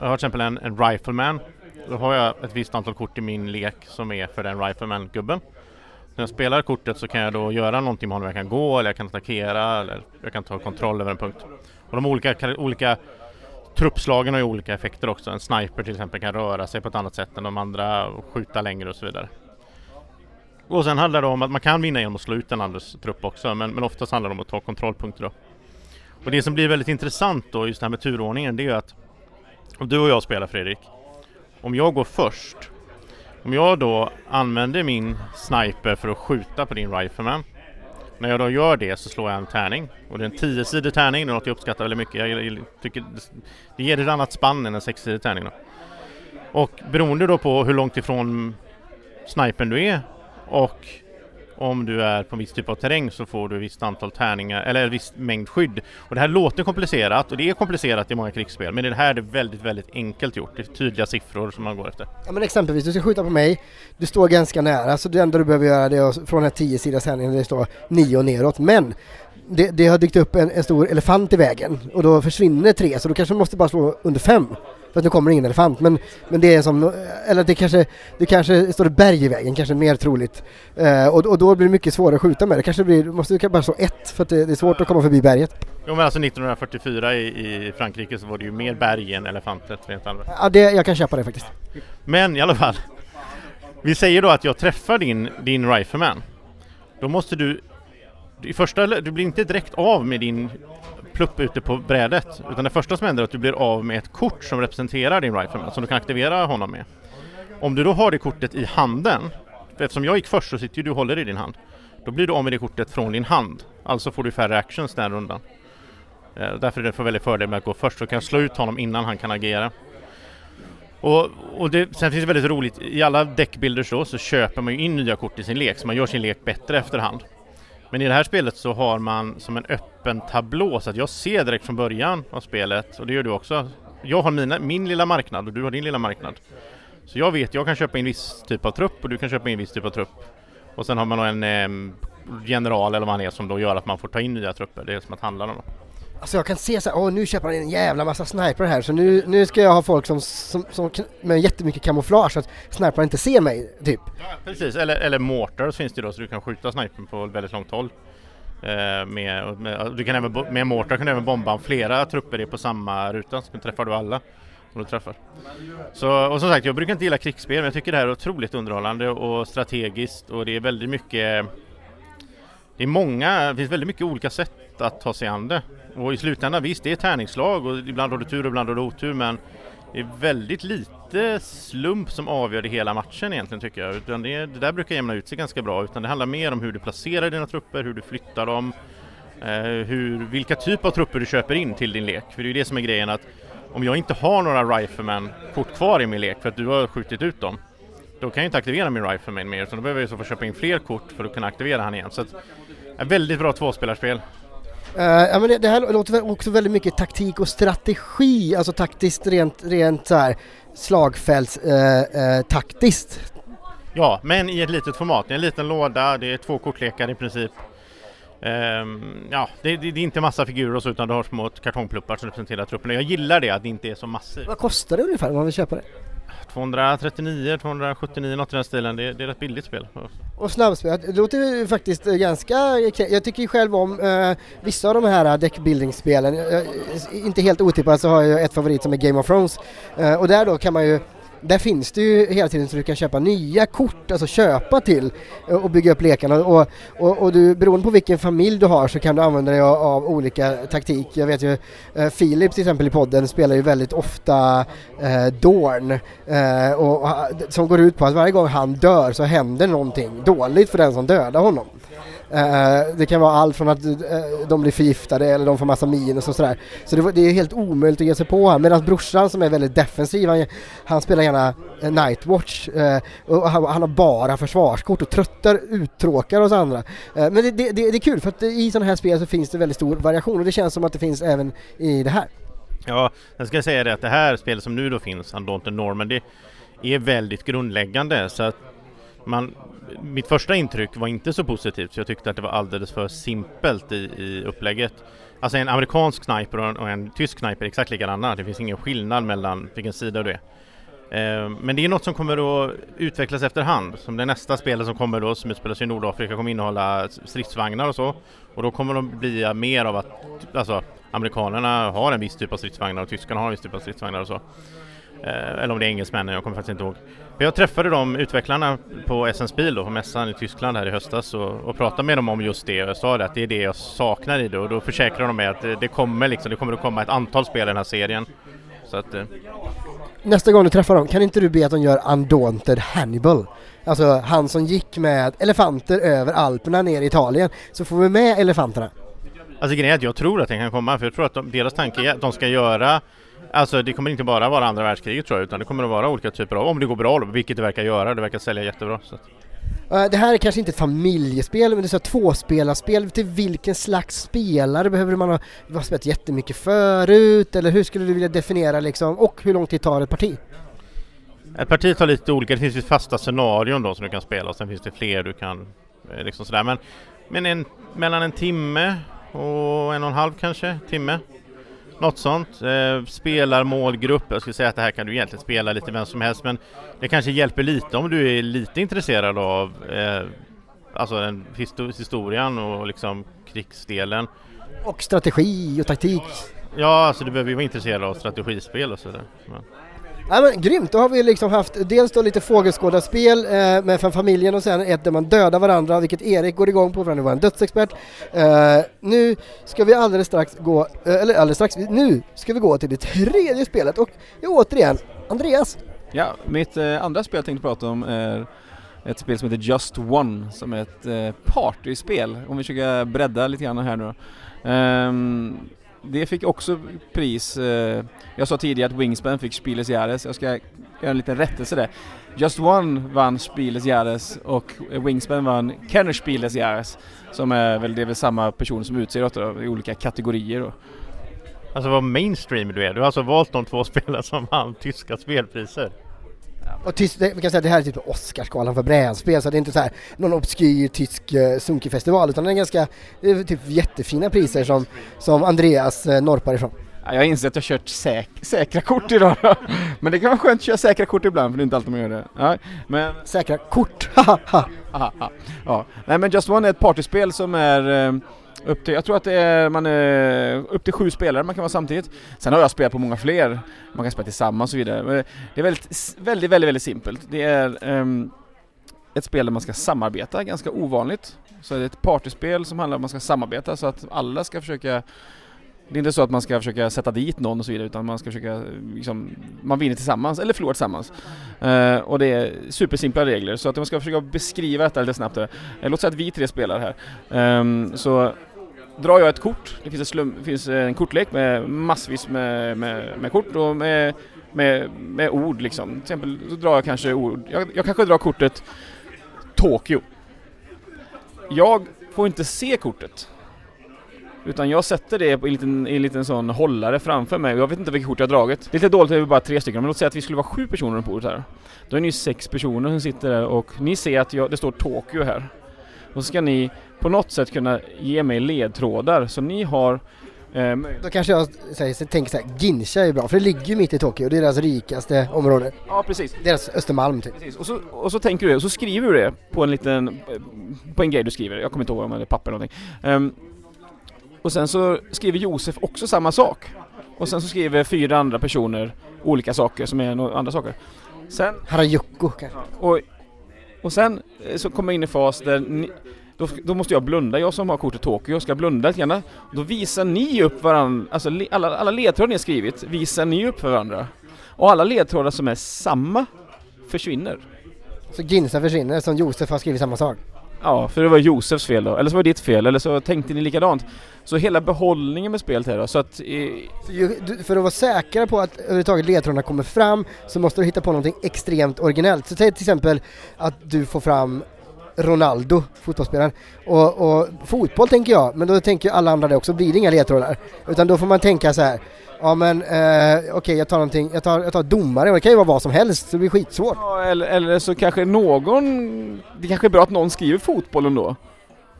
jag har till exempel en, en rifleman. Då har jag ett visst antal kort i min lek som är för den rifleman-gubben. När jag spelar kortet så kan jag då göra någonting med honom. Jag kan gå eller jag kan attackera eller jag kan ta kontroll över en punkt. Och de olika, olika truppslagen har ju olika effekter också. En sniper till exempel kan röra sig på ett annat sätt än de andra och skjuta längre och så vidare. Och sen handlar det om att man kan vinna genom att slå ut en andres trupp också men, men oftast handlar det om att ta kontrollpunkter då. Och det som blir väldigt intressant då just det här med turordningen det är ju att om du och jag spelar Fredrik, om jag går först, om jag då använder min sniper för att skjuta på din rifleman när jag då gör det så slår jag en tärning och det är en 10-sidig tärning, det är något jag uppskattar väldigt mycket. Jag tycker det ger ett annat spann än en 6-sidig tärning. Då. Och beroende då på hur långt ifrån snipern du är och om du är på en viss typ av terräng så får du ett visst antal tärningar eller en viss mängd skydd. Och det här låter komplicerat och det är komplicerat i många krigsspel men det här är väldigt, väldigt enkelt gjort. Det är tydliga siffror som man går efter. Ja men exempelvis, du ska skjuta på mig, du står ganska nära så det enda du behöver göra det är från den här 10 sidans tärningen det står 9 och neråt. Men det, det, har dykt upp en, en, stor elefant i vägen och då försvinner tre så då kanske du måste bara slå under fem. För att nu kommer ingen elefant men, men det är som, eller det kanske, det kanske står ett berg i vägen, kanske mer troligt. Eh, och, och då blir det mycket svårare att skjuta med det. Kanske blir, måste du bara slå ett för att det, det, är svårt att komma förbi berget. Jo men alltså 1944 i, i Frankrike så var det ju mer berg än elefanter rent allmänt. Ja det, jag kan köpa det faktiskt. Men i alla fall. Vi säger då att jag träffar din, din rifleman. Då måste du i första, du blir inte direkt av med din plupp ute på brädet. Utan det första som händer är att du blir av med ett kort som representerar din rifleman alltså som du kan aktivera honom med. Om du då har det kortet i handen, eftersom jag gick först så sitter ju du och håller i din hand. Då blir du av med det kortet från din hand. Alltså får du färre actions den rundan. Eh, därför är det för väldigt fördel med att gå först. Så kan jag slå ut honom innan han kan agera. Och, och det, sen finns det väldigt roligt, i alla deckbuilders så, så köper man ju in nya kort i sin lek så man gör sin lek bättre efterhand. Men i det här spelet så har man som en öppen tablå så att jag ser direkt från början av spelet och det gör du också. Jag har mina, min lilla marknad och du har din lilla marknad. Så jag vet, jag kan köpa in viss typ av trupp och du kan köpa in viss typ av trupp. Och sen har man en eh, general eller vad han är som då gör att man får ta in nya trupper. Det är som att handla dem. Alltså jag kan se så här, åh nu köper han en jävla massa sniper här så nu, nu ska jag ha folk som, som, som med jättemycket kamouflage så att snipern inte ser mig, typ. Ja, precis, eller, eller mortars finns det då så du kan skjuta snipern på väldigt långt håll. Eh, med, med, du kan även, med mortar kan du även bomba om flera trupper är på samma ruta så träffar du alla. som du träffar. Så, och som sagt, jag brukar inte gilla krigsspel men jag tycker det här är otroligt underhållande och strategiskt och det är väldigt mycket Det är många, det finns väldigt mycket olika sätt att ta sig an det. Och i slutändan visst, det är tärningslag och ibland har du tur och ibland har du otur men det är väldigt lite slump som avgör det hela matchen egentligen tycker jag. Utan det, det där brukar jämna ut sig ganska bra utan det handlar mer om hur du placerar dina trupper, hur du flyttar dem, eh, hur, vilka typ av trupper du köper in till din lek. För det är ju det som är grejen att om jag inte har några Rifleman-kort kvar i min lek för att du har skjutit ut dem då kan jag inte aktivera min Rifleman mer utan då behöver jag så få köpa in fler kort för att kunna aktivera han igen. Så att, ett väldigt bra tvåspelarspel. Uh, ja, men det, det, här låter också väldigt mycket taktik och strategi, alltså taktiskt rent, rent så här slagfälts uh, uh. Ja, men i ett litet format. Det är en liten låda, det är två kortlekar i princip. Um, ja, det, det, det, är inte massa figurer och så utan du har små kartongpluppar som representerar truppen. Jag gillar det att det inte är så massivt. Vad kostar det ungefär om man vill köpa det? 239, 279 något i den stilen. Det, det är ett billigt spel. Och snabbspel, det låter ju faktiskt ganska... Jag tycker ju själv om eh, vissa av de här deckbuilding-spelen. Inte helt otippat så har jag ett favorit som är Game of Thrones. Eh, och där då kan man ju där finns det ju hela tiden så du kan köpa nya kort, alltså köpa till eh, och bygga upp lekarna och, och, och du, beroende på vilken familj du har så kan du använda dig av, av olika taktik. Jag vet ju eh, Filip till exempel i podden spelar ju väldigt ofta eh, Dorn eh, och, och, som går ut på att varje gång han dör så händer någonting dåligt för den som dödar honom. Uh, det kan vara allt från att uh, de blir förgiftade eller de får massa minus och sådär. Så det, det, är helt omöjligt att ge sig på honom. Medan brorsan som är väldigt defensiv, han, han spelar gärna uh, Nightwatch och han, han, har bara försvarskort och tröttar, uttråkar oss andra. men det, det, det, är kul för att i sådana här spel så finns det väldigt stor variation och det känns som att det finns även i det här. Ja, jag ska säga det att det här spelet som nu då finns, Undaunted Normandy är väldigt grundläggande så att man, mitt första intryck var inte så positivt, så jag tyckte att det var alldeles för simpelt i, i upplägget. Alltså en amerikansk sniper och en, och en tysk sniper är exakt likadana, det finns ingen skillnad mellan vilken sida du är. Eh, men det är något som kommer att utvecklas efterhand, som det nästa spelet som kommer då, som utspelar sig i Nordafrika, kommer innehålla stridsvagnar och så. Och då kommer de bli mer av att, alltså amerikanerna har en viss typ av stridsvagnar och tyskarna har en viss typ av stridsvagnar och så. Eh, eller om det är engelsmännen, jag kommer faktiskt inte ihåg. Men jag träffade de utvecklarna på SNs Bil då, på mässan i Tyskland här i höstas och, och pratade med dem om just det och jag sa det att det är det jag saknar i det och då försäkrade de mig att det, det kommer liksom, det kommer att komma ett antal spel i den här serien. Så att, eh. Nästa gång du träffar dem, kan inte du be att de gör Undaunted Hannibal? Alltså han som gick med elefanter över Alperna ner i Italien, så får vi med elefanterna. Alltså grejen är att jag tror att den kan komma, för jag tror att de, deras tanke är att de ska göra Alltså det kommer inte bara vara andra världskriget tror jag utan det kommer att vara olika typer av, om det går bra vilket det verkar göra, det verkar sälja jättebra. Så. Det här är kanske inte ett familjespel men det är ett tvåspelarspel. Till vilken slags spelare behöver man ha, ha spelat jättemycket förut eller hur skulle du vilja definiera liksom och hur lång tid tar ett parti? Ett parti tar lite olika, det finns ju fasta scenarion då som du kan spela och sen finns det fler du kan eh, liksom sådär men, men en, mellan en timme och en och en halv kanske, timme något sånt. Eh, spelar målgrupp. Jag skulle säga att det här kan du egentligen spela lite vem som helst men det kanske hjälper lite om du är lite intresserad av eh, alltså den historien och liksom krigsdelen. Och strategi och taktik. Ja, alltså du behöver ju vara intresserad av strategispel och sådär. Men. Ja, men, grymt, då har vi liksom haft dels då lite fågelskådarspel eh, med för familjen och sen ett där man dödar varandra, vilket Erik går igång på för han är vår dödsexpert. Eh, nu ska vi alldeles strax gå, eh, eller alldeles strax, nu ska vi gå till det tredje spelet och ja, återigen, Andreas. Ja, mitt eh, andra spel jag tänkte prata om är ett spel som heter Just One som är ett eh, partyspel, om vi försöker bredda lite grann här nu då. Um, det fick också pris. Eh, jag sa tidigare att Wingspan fick Spieles Jahres. Jag ska göra en liten rättelse där. Just One vann Spieles Jahres och Wingspan vann Kenner Spieles Jahres. Som är väl, det är väl samma person som utser åt i olika kategorier då. Alltså vad mainstream du är. Du har alltså valt de två spelare som vann tyska spelpriser. Och tyst, vi kan säga att det här är typ Oscarsgalan för brädspel så det är inte så här någon obskyr tysk uh, sunkig festival utan det är ganska, det är typ jättefina priser som, som Andreas uh, norpar ifrån. Ja, jag inser att jag kört säk säkra kort idag. Men det kan vara skönt att köra säkra kort ibland för det är inte alltid man gör det. Ja, men... Säkra kort, haha! ja. Nej men Just One är ett partyspel som är eh, upp till, jag tror att det är, man är upp till sju spelare man kan vara samtidigt. Sen har jag spelat på många fler. Man kan spela tillsammans och så vidare. Men det är väldigt, väldigt, väldigt, väldigt simpelt. Det är um, ett spel där man ska samarbeta, ganska ovanligt. Så det är ett partyspel som handlar om att man ska samarbeta så att alla ska försöka det är inte så att man ska försöka sätta dit någon och så vidare utan man ska försöka, liksom, man vinner tillsammans eller förlorar tillsammans. Uh, och det är supersimpla regler så att man ska försöka beskriva detta lite snabbt. Eh, låt säga att vi tre spelar här. Um, så drar jag ett kort, det finns, slum, det finns en kortlek med massvis med, med, med kort och med, med, med ord liksom. Till exempel så drar jag kanske ord, jag, jag kanske drar kortet Tokyo. Jag får inte se kortet. Utan jag sätter det i en liten, en liten sån hållare framför mig och jag vet inte vilket kort jag har dragit. Det är lite dåligt att vi är bara tre stycken, men låt säga att vi skulle vara sju personer på bordet här. Då är ni sex personer som sitter där och ni ser att jag, det står Tokyo här. Och så ska ni på något sätt kunna ge mig ledtrådar så ni har eh, Då kanske jag säger, tänker såhär, Ginsha är bra för det ligger ju mitt i Tokyo, det är deras rikaste område. Ja precis. Deras Östermalm typ. Precis. Och, så, och så tänker du det, och så skriver du det på en liten, eh, på en grej du skriver, jag kommer inte ihåg om det är papper eller någonting. Um, och sen så skriver Josef också samma sak. Och sen så skriver fyra andra personer olika saker som är några andra saker. Sen... Harajuku kanske? Och, och sen eh, så kommer jag in i fas där ni, då, då, måste jag blunda, jag som har kortet Tokyo ska blunda lite grann. Då visar ni upp varandra, alltså alla, alla ledtrådar ni har skrivit visar ni upp för varandra. Och alla ledtrådar som är samma försvinner. Så Ginsa försvinner som Josef har skrivit samma sak? Ja, för det var Josefs fel då, eller så var det ditt fel, eller så tänkte ni likadant. Så hela behållningen med spelet här då, så att... I... För att vara säker på att överhuvudtaget ledtrådarna kommer fram så måste du hitta på någonting extremt originellt. Så säg till exempel att du får fram Ronaldo, fotbollsspelaren. Och, och, fotboll tänker jag, men då tänker alla andra det också, blir det inga ledtrådar. Utan då får man tänka så här. Ja men eh, okej okay, jag tar någonting, jag tar, jag tar domare, det kan ju vara vad som helst så det blir skitsvårt. Ja, eller, eller så kanske någon, det kanske är bra att någon skriver fotbollen då.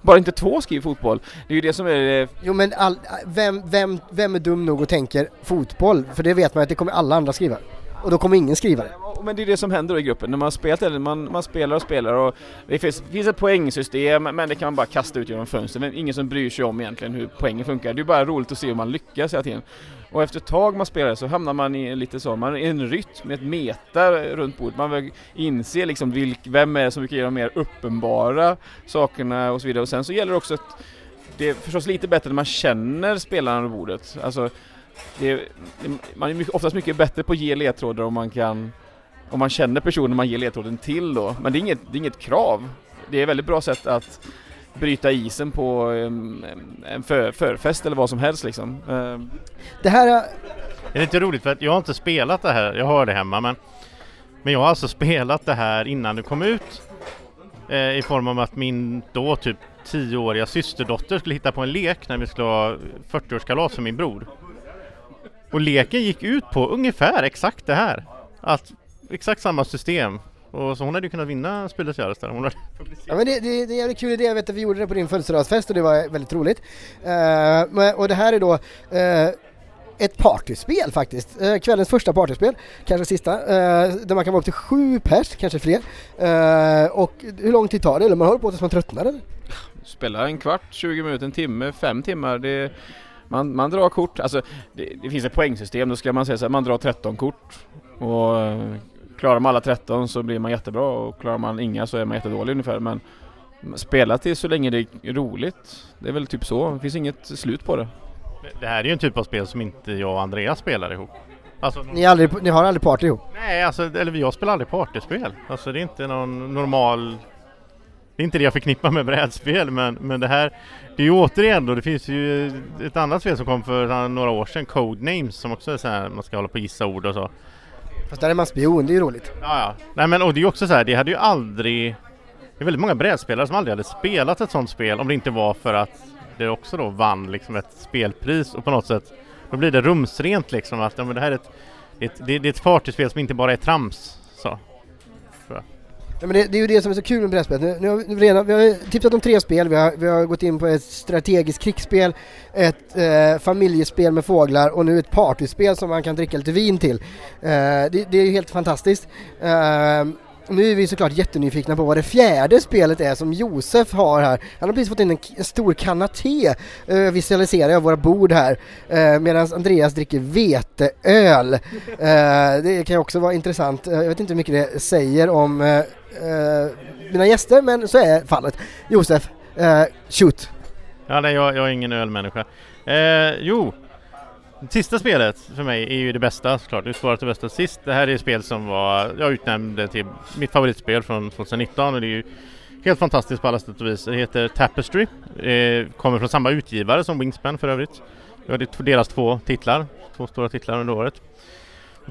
Bara inte två skriver fotboll. Det är ju det som är... Jo men all, vem, vem, vem är dum nog och tänker fotboll? För det vet man att det kommer alla andra skriva. Och då kommer ingen skriva det. Men det är det som händer i gruppen, när man spelar, man, man spelar och spelar och det finns, finns ett poängsystem men det kan man bara kasta ut genom fönstret. Det är ingen som bryr sig om egentligen hur poängen funkar. Det är bara roligt att se hur man lyckas hela tiden. Och efter ett tag man spelar så hamnar man i lite så, man är i en rytm ett meta runt bordet. Man vill inse liksom vilk, vem är det som brukar göra de mer uppenbara sakerna och så vidare. Och sen så gäller det också att det är förstås lite bättre när man känner spelarna runt bordet. Alltså, det, man är mycket, oftast mycket bättre på att ge ledtrådar om man kan om man känner personen man ger ledtråden till då. Men det är inget, det är inget krav. Det är ett väldigt bra sätt att bryta isen på um, en för, förfest eller vad som helst liksom. Um. Det här är... Det är lite roligt för att jag har inte spelat det här, jag har det hemma men men jag har alltså spelat det här innan det kom ut eh, i form av att min då typ tioåriga systerdotter skulle hitta på en lek när vi skulle ha 40-årskalas för min bror. Och leken gick ut på ungefär exakt det här. Att exakt samma system. Och så hon hade ju kunnat vinna Spelets Göras där. Hon hade ja men det, det, det är en jävligt kul idé, jag vet att vi gjorde det på din födelsedagsfest och det var väldigt roligt. Uh, och det här är då uh, ett partyspel faktiskt. Uh, kvällens första partyspel, kanske sista, uh, där man kan vara upp till sju pers, kanske fler. Uh, och hur lång tid tar det? Eller man håller på tills man tröttnar eller? Spela en kvart, 20 minuter, en timme, fem timmar. Det, man, man drar kort, alltså det, det finns ett poängsystem, då ska man säga så här, man drar 13 kort. Och klarar man alla 13 så blir man jättebra och klarar man inga så är man jättedålig ungefär. Men spela till så länge det är roligt. Det är väl typ så. Det finns inget slut på det. Det här är ju en typ av spel som inte jag och Andreas spelar ihop. Alltså, ni, aldrig, ni har aldrig party ihop? Nej, alltså, eller jag spelar aldrig partyspel. Alltså det är inte någon normal... Det är inte det jag förknippar med brädspel men, men det här... Det är ju återigen då, det finns ju ett annat spel som kom för några år sedan, Codenames, som också är så här, man ska hålla på och gissa ord och så. Fast där är man spion, det är ju roligt. Ja, ja. Nej men och det är ju också så här, det hade ju aldrig... Det är väldigt många brädspelare som aldrig hade spelat ett sånt spel om det inte var för att det också då vann liksom ett spelpris och på något sätt då blir det rumsrent liksom att ja, men det här är ett, ett, det, det är ett partyspel som inte bara är trams. Så. Ja, men det, det, är ju det som är så kul med brädspel. Nu, nu, har vi, redan, vi har tipsat om tre spel, vi har, vi har gått in på ett strategiskt krigsspel, ett eh, familjespel med fåglar och nu ett partyspel som man kan dricka lite vin till. Eh, det, det, är ju helt fantastiskt. Eh, nu är vi såklart jättenyfikna på vad det fjärde spelet är som Josef har här. Han har precis fått in en, en stor kanna te, uh, visualiserar jag våra bord här, uh, medan Andreas dricker veteöl. Uh, det kan ju också vara intressant, eh, jag vet inte hur mycket det säger om Eh, mina gäster, men så är fallet. Josef, eh, shoot! Ja, nej, jag, jag är ingen ölmänniska. Eh, jo, sista spelet för mig är ju det bästa såklart, det svaret det bästa sist. Det här är ett spel som var, jag utnämnde till mitt favoritspel från 2019 och det är ju helt fantastiskt på alla sätt och vis. Det heter Tapestry, eh, kommer från samma utgivare som Wingspan för övrigt. Det är deras två titlar, två stora titlar under året.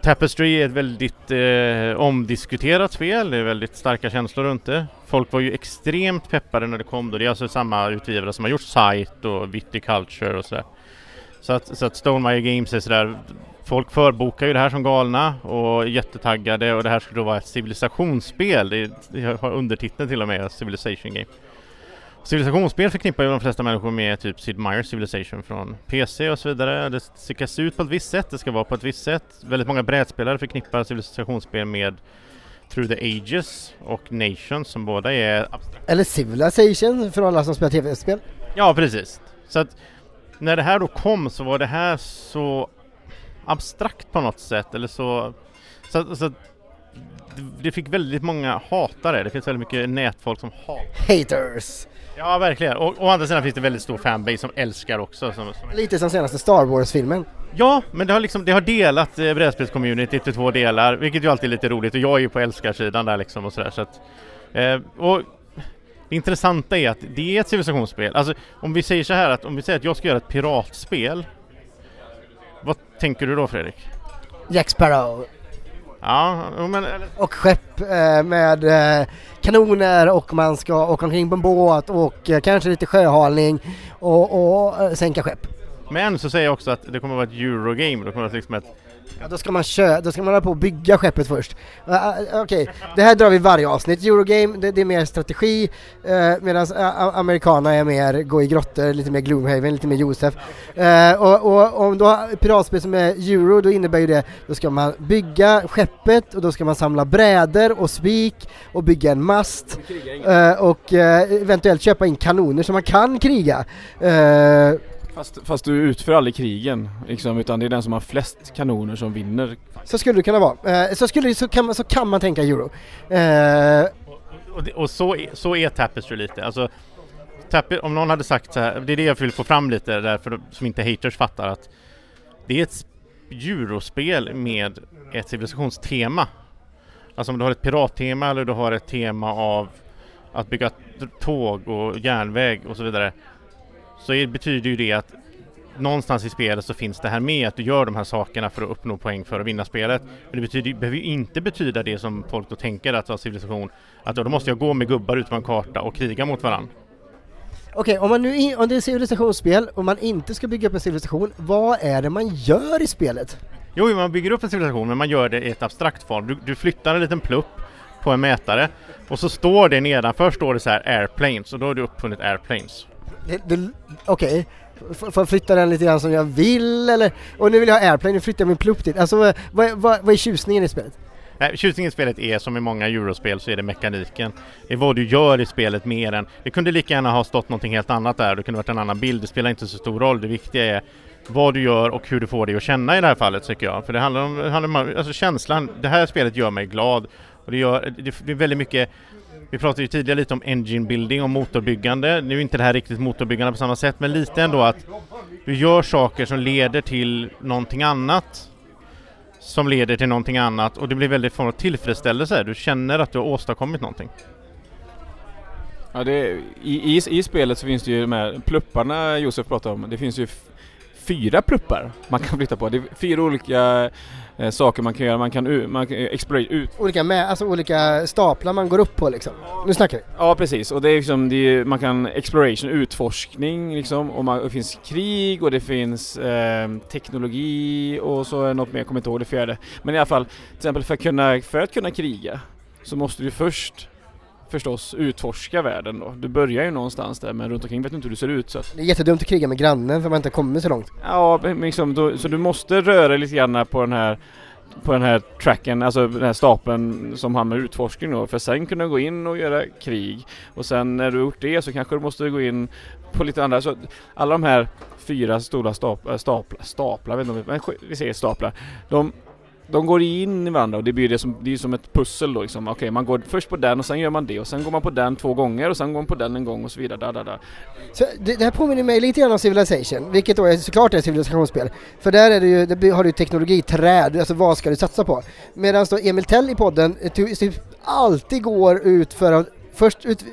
Tapestry är ett väldigt eh, omdiskuterat spel, det är väldigt starka känslor runt det. Folk var ju extremt peppade när det kom då, det är alltså samma utgivare som har gjort Sight och Viticulture och sådär. Så att, så att Stonemaier Games är sådär, folk förbokar ju det här som galna och är jättetaggade och det här skulle då vara ett civilisationsspel. Det, det har undertiteln till och med, Civilization Game. Civilisationsspel förknippar ju de flesta människor med typ Sid Meier's Civilization från PC och så vidare. Det ska se ut på ett visst sätt, det ska vara på ett visst sätt. Väldigt många brädspelare förknippar civilisationsspel med Through the Ages och Nations som båda är Eller Civilization för alla som spelar tv-spel. Ja, precis. Så att när det här då kom så var det här så abstrakt på något sätt eller så, så, så det fick väldigt många hatare. Det finns väldigt mycket nätfolk som hatar. Haters! Ja, verkligen. Och å andra sidan finns det väldigt stor fanbase som älskar också. Som, som... Lite som senaste Star Wars-filmen. Ja, men det har liksom, det har delat eh, brädspelscommunityt i två delar, vilket ju alltid är lite roligt och jag är ju på älskarsidan där liksom och sådär så att, eh, och det intressanta är att det är ett civilisationsspel. Alltså om vi säger så här att om vi säger att jag ska göra ett piratspel. Vad tänker du då Fredrik? Jack Sparrow. Ja, men... Och skepp eh, med eh, kanoner och man ska åka omkring på en båt och eh, kanske lite sjöhalning och, och sänka skepp. Men så säger jag också att det kommer att vara ett Eurogame, det kommer att vara liksom ett Ja, då ska man köra, då ska man hålla på och bygga skeppet först. Uh, uh, Okej, okay. det här drar vi varje avsnitt. Eurogame, det, det är mer strategi uh, medan uh, amerikanerna är mer gå i grottor, lite mer Gloomhaven, lite mer Josef. Uh, och, och, om du har piratspel som är euro, då innebär ju det, då ska man bygga skeppet och då ska man samla brädor och spik och bygga en mast och eventuellt köpa in kanoner så man kan kriga. Fast, fast du utför aldrig krigen, liksom, utan det är den som har flest kanoner som vinner. Så skulle det kunna vara. Eh, så, skulle, så, kan man, så kan man tänka euro. Eh. Och, och, och, så, är, så är Tapestry lite. Alltså, Tapestry, om någon hade sagt så här, det är det jag vill få fram lite därför som inte haters fattar att det är ett eurospel med ett civilisationstema. Alltså om du har ett pirattema eller du har ett tema av att bygga tåg och järnväg och så vidare så är, betyder ju det att någonstans i spelet så finns det här med att du gör de här sakerna för att uppnå poäng för att vinna spelet. Men det betyder, behöver ju inte betyda det som folk då tänker att ha civilisation, att då, då måste jag gå med gubbar ut på en karta och kriga mot varandra. Okej, okay, om, man nu, om det är civilisationsspel och man inte ska bygga upp en civilisation, vad är det man gör i spelet? Jo, man bygger upp en civilisation men man gör det i ett abstrakt form. Du, du flyttar en liten plupp på en mätare och så står det nedanför står det så här airplanes och då har du uppfunnit airplanes. Okej, okay. får jag flytta den lite grann som jag vill eller? Och nu vill jag ha airplay, nu flyttar jag min plupp dit. Alltså vad, vad, vad är tjusningen i spelet? Nej, tjusningen i spelet är som i många eurospel så är det mekaniken. Det är vad du gör i spelet mer än... Det kunde lika gärna ha stått någonting helt annat där, det kunde varit en annan bild, det spelar inte så stor roll. Det viktiga är vad du gör och hur du får dig att känna i det här fallet tycker jag. För det handlar om, det handlar om alltså känslan, det här spelet gör mig glad. Och det, gör, det är väldigt mycket vi pratade ju tidigare lite om engine building och motorbyggande. Nu är inte det här riktigt motorbyggande på samma sätt, men lite ändå att du gör saker som leder till någonting annat som leder till någonting annat och det blir väldigt form av tillfredsställelse. Du känner att du har åstadkommit någonting. Ja, det, i, i, I spelet så finns det ju de här plupparna Josef pratade om. Det finns ju fyra pluppar man kan flytta på. Det är fyra olika eh, saker man kan göra. Man kan, man kan explorera ut. Olika, med, alltså olika staplar man går upp på liksom. Nu snackar vi. Ja precis och det är liksom, det är, man kan exploration, utforskning liksom och man, det finns krig och det finns eh, teknologi och så är något mer, jag kommer inte ihåg det fjärde. Men i alla fall, till exempel för att kunna, för att kunna kriga så måste du först förstås utforska världen då. Du börjar ju någonstans där men runt omkring vet du inte hur du ser ut så att... Det är jättedumt att kriga med grannen för man inte kommit så långt. Ja, liksom, då, så du måste röra lite grann på den här på den här tracken, alltså den här stapeln som har med utforskning då, för sen kunna gå in och göra krig. Och sen när du gjort det så kanske du måste gå in på lite andra, så alla de här fyra stora staplar, staplar, staplar vet inte, men vi säger staplar. De, de går in i varandra och det blir det som, det är som ett pussel då liksom. Okej, okay, man går först på den och sen gör man det och sen går man på den två gånger och sen går man på den en gång och så vidare. Da, da, da. Så det, det här påminner mig lite grann om Civilization, vilket då är såklart är ett civilisationsspel. För där är det ju, det har du teknologiträd, alltså vad ska du satsa på? Medan då Emil Tell i podden eh, typ alltid går ut för att först ut,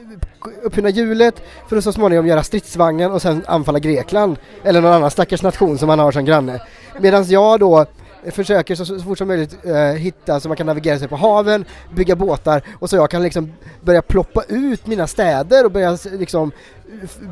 uppfinna hjulet för att så småningom göra stridsvagnen och sen anfalla Grekland eller någon annan stackars nation som han har som granne. Medan jag då försöker så, så fort som möjligt eh, hitta så man kan navigera sig på haven, bygga båtar och så jag kan liksom börja ploppa ut mina städer och börja liksom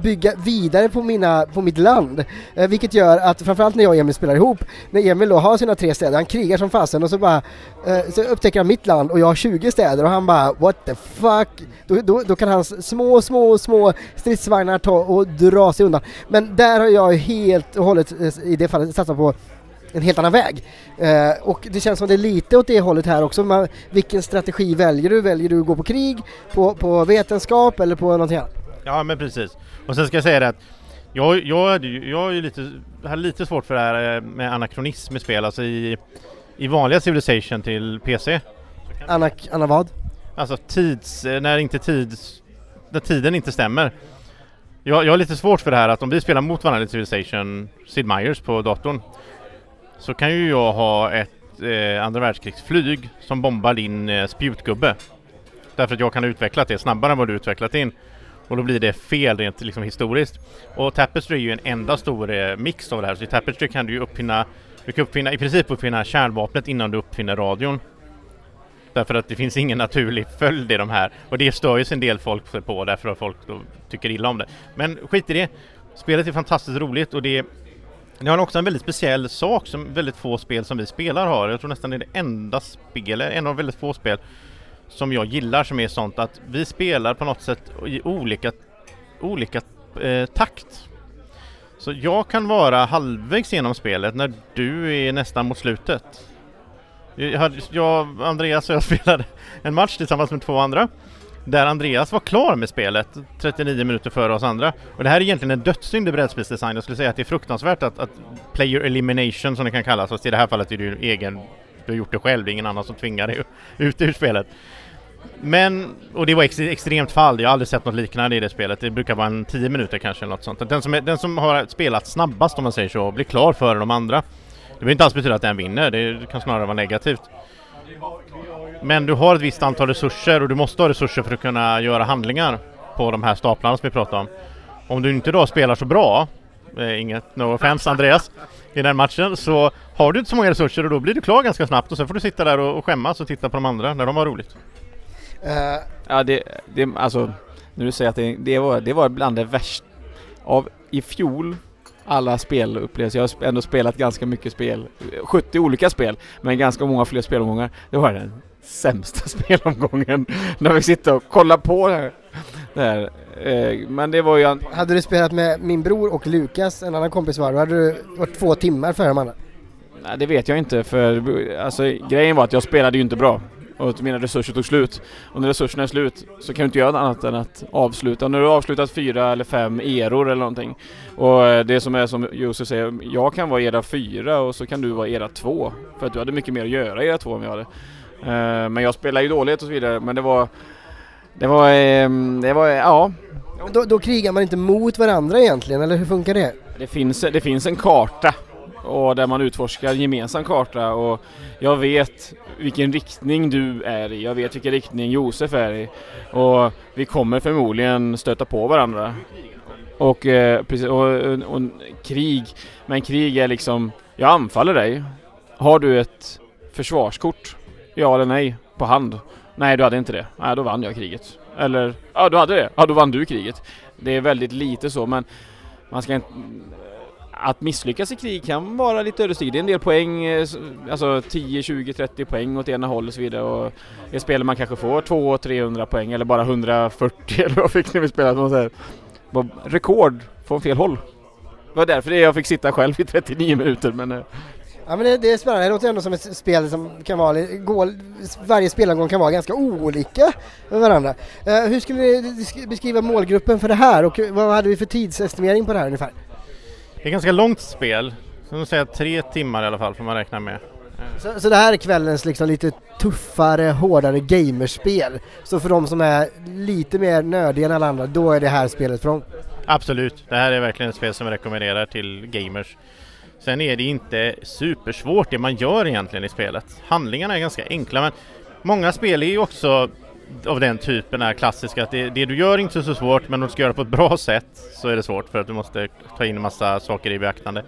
bygga vidare på, mina, på mitt land. Eh, vilket gör att framförallt när jag och Emil spelar ihop, när Emil då har sina tre städer, han krigar som fasen och så bara eh, så upptäcker han mitt land och jag har 20 städer och han bara what the fuck. Då, då, då kan hans små, små, små stridsvagnar ta och dra sig undan. Men där har jag helt och hållet eh, i det fallet satsat på en helt annan väg. Eh, och det känns som det är lite åt det hållet här också. Man, vilken strategi väljer du? Väljer du att gå på krig, på, på vetenskap eller på någonting annat? Ja men precis. Och sen ska jag säga det att jag, jag, jag är lite, har lite svårt för det här eh, med anakronism i spel, alltså i, i vanliga Civilization till PC. Anak, Anna vad? Alltså tids, eh, när inte tids, när tiden inte stämmer. Jag, jag har lite svårt för det här att om vi spelar mot varandra i Civilization Sid Meier's på datorn så kan ju jag ha ett eh, andra världskrigsflyg som bombar din eh, spjutgubbe. Därför att jag kan ha utvecklat det snabbare än vad du utvecklat din. Och då blir det fel rent liksom historiskt. Och Tapestry är ju en enda stor eh, mix av det här. Så i Tapestry kan du ju uppfinna, du kan uppfinna, i princip uppfinna kärnvapnet innan du uppfinner radion. Därför att det finns ingen naturlig följd i de här. Och det stör ju en del folk på därför att folk då tycker illa om det. Men skit i det. Spelet är fantastiskt roligt och det ni har också en väldigt speciell sak som väldigt få spel som vi spelar har. Jag tror nästan det är det enda spel, en av väldigt få spel som jag gillar som är sånt att vi spelar på något sätt i olika, olika eh, takt. Så jag kan vara halvvägs genom spelet när du är nästan mot slutet. Jag, jag Andreas och jag spelade en match tillsammans med två andra där Andreas var klar med spelet 39 minuter före oss andra. Och det här är egentligen en dödssynd i brädspelsdesign. Jag skulle säga att det är fruktansvärt att, att player elimination som det kan kallas, fast i det här fallet är det ju egen, du har gjort det själv, det är ingen annan som tvingar dig ut ur spelet. Men, och det var ex extremt fall, jag har aldrig sett något liknande i det spelet. Det brukar vara en 10 minuter kanske eller något sånt. Den som, är, den som har spelat snabbast om man säger så, blir klar före de andra. Det behöver inte alls betyda att den vinner, det kan snarare vara negativt. Men du har ett visst antal resurser och du måste ha resurser för att kunna göra handlingar på de här staplarna som vi pratade om. Om du inte då spelar så bra, eh, inget no offense Andreas, i den matchen så har du inte så många resurser och då blir du klar ganska snabbt och sen får du sitta där och, och skämmas och titta på de andra när de har roligt. Uh, ja det, det, alltså när du säger att det, det, var, det var bland det värsta av i fjol alla spelupplevelser. Jag har ändå spelat ganska mycket spel. 70 olika spel, men ganska många fler spelomgångar. Det var den sämsta spelomgången. När vi sitter och kollar på det här. Det här. Eh, men det var ju... Hade du spelat med min bror och Lukas, en annan kompis var, då hade du varit två timmar före de andra. Nej, det vet jag inte för alltså, grejen var att jag spelade ju inte bra och mina resurser tog slut. Och när resurserna är slut så kan du inte göra annat än att avsluta. När du har avslutat fyra eller fem eror eller någonting. Och eh, det som är som Josef säger, jag kan vara era fyra och så kan du vara era två. För att du hade mycket mer att göra era två än jag hade. Eh, men jag spelar ju dåligt och så vidare. Men det var... Det var... Ehm, det var... Ja. Då, då krigar man inte mot varandra egentligen, eller hur funkar det? Det finns, det finns en karta och där man utforskar gemensam karta och jag vet vilken riktning du är i, jag vet vilken riktning Josef är i och vi kommer förmodligen stöta på varandra. Och, eh, precis, och, och, och, krig, men krig är liksom, jag anfaller dig. Har du ett försvarskort? Ja eller nej? På hand? Nej, du hade inte det. Nej, då vann jag kriget. Eller, ja du hade det. Ja, då vann du kriget. Det är väldigt lite så, men man ska inte att misslyckas i krig kan vara lite ödesdigert. Det är en del poäng, eh, alltså 10, 20, 30 poäng åt ena hållet och så vidare. Och I spel man kanske får 200-300 poäng eller bara 140 eller vad fick ni vi spelade. Så här, rekord från fel håll. Det var därför jag fick sitta själv i 39 minuter men... Eh, Ja men det, det är spännande, det låter ändå som ett spel som kan vara, gå, varje spelomgång kan vara ganska olika med varandra. Eh, hur skulle ni beskriva målgruppen för det här och vad hade vi för tidsestimering på det här ungefär? Det är ganska långt spel, jag säga tre timmar i alla fall får man räkna med. Så, så det här är kvällens liksom lite tuffare, hårdare gamerspel. Så för de som är lite mer nördiga än alla andra, då är det här spelet för dem? Absolut, det här är verkligen ett spel som jag rekommenderar till gamers. Sen är det inte supersvårt det man gör egentligen i spelet. Handlingarna är ganska enkla men många spel är ju också av den typen är klassiska att det, det, du gör är inte så svårt men om du ska göra det på ett bra sätt så är det svårt för att du måste ta in en massa saker i beaktande.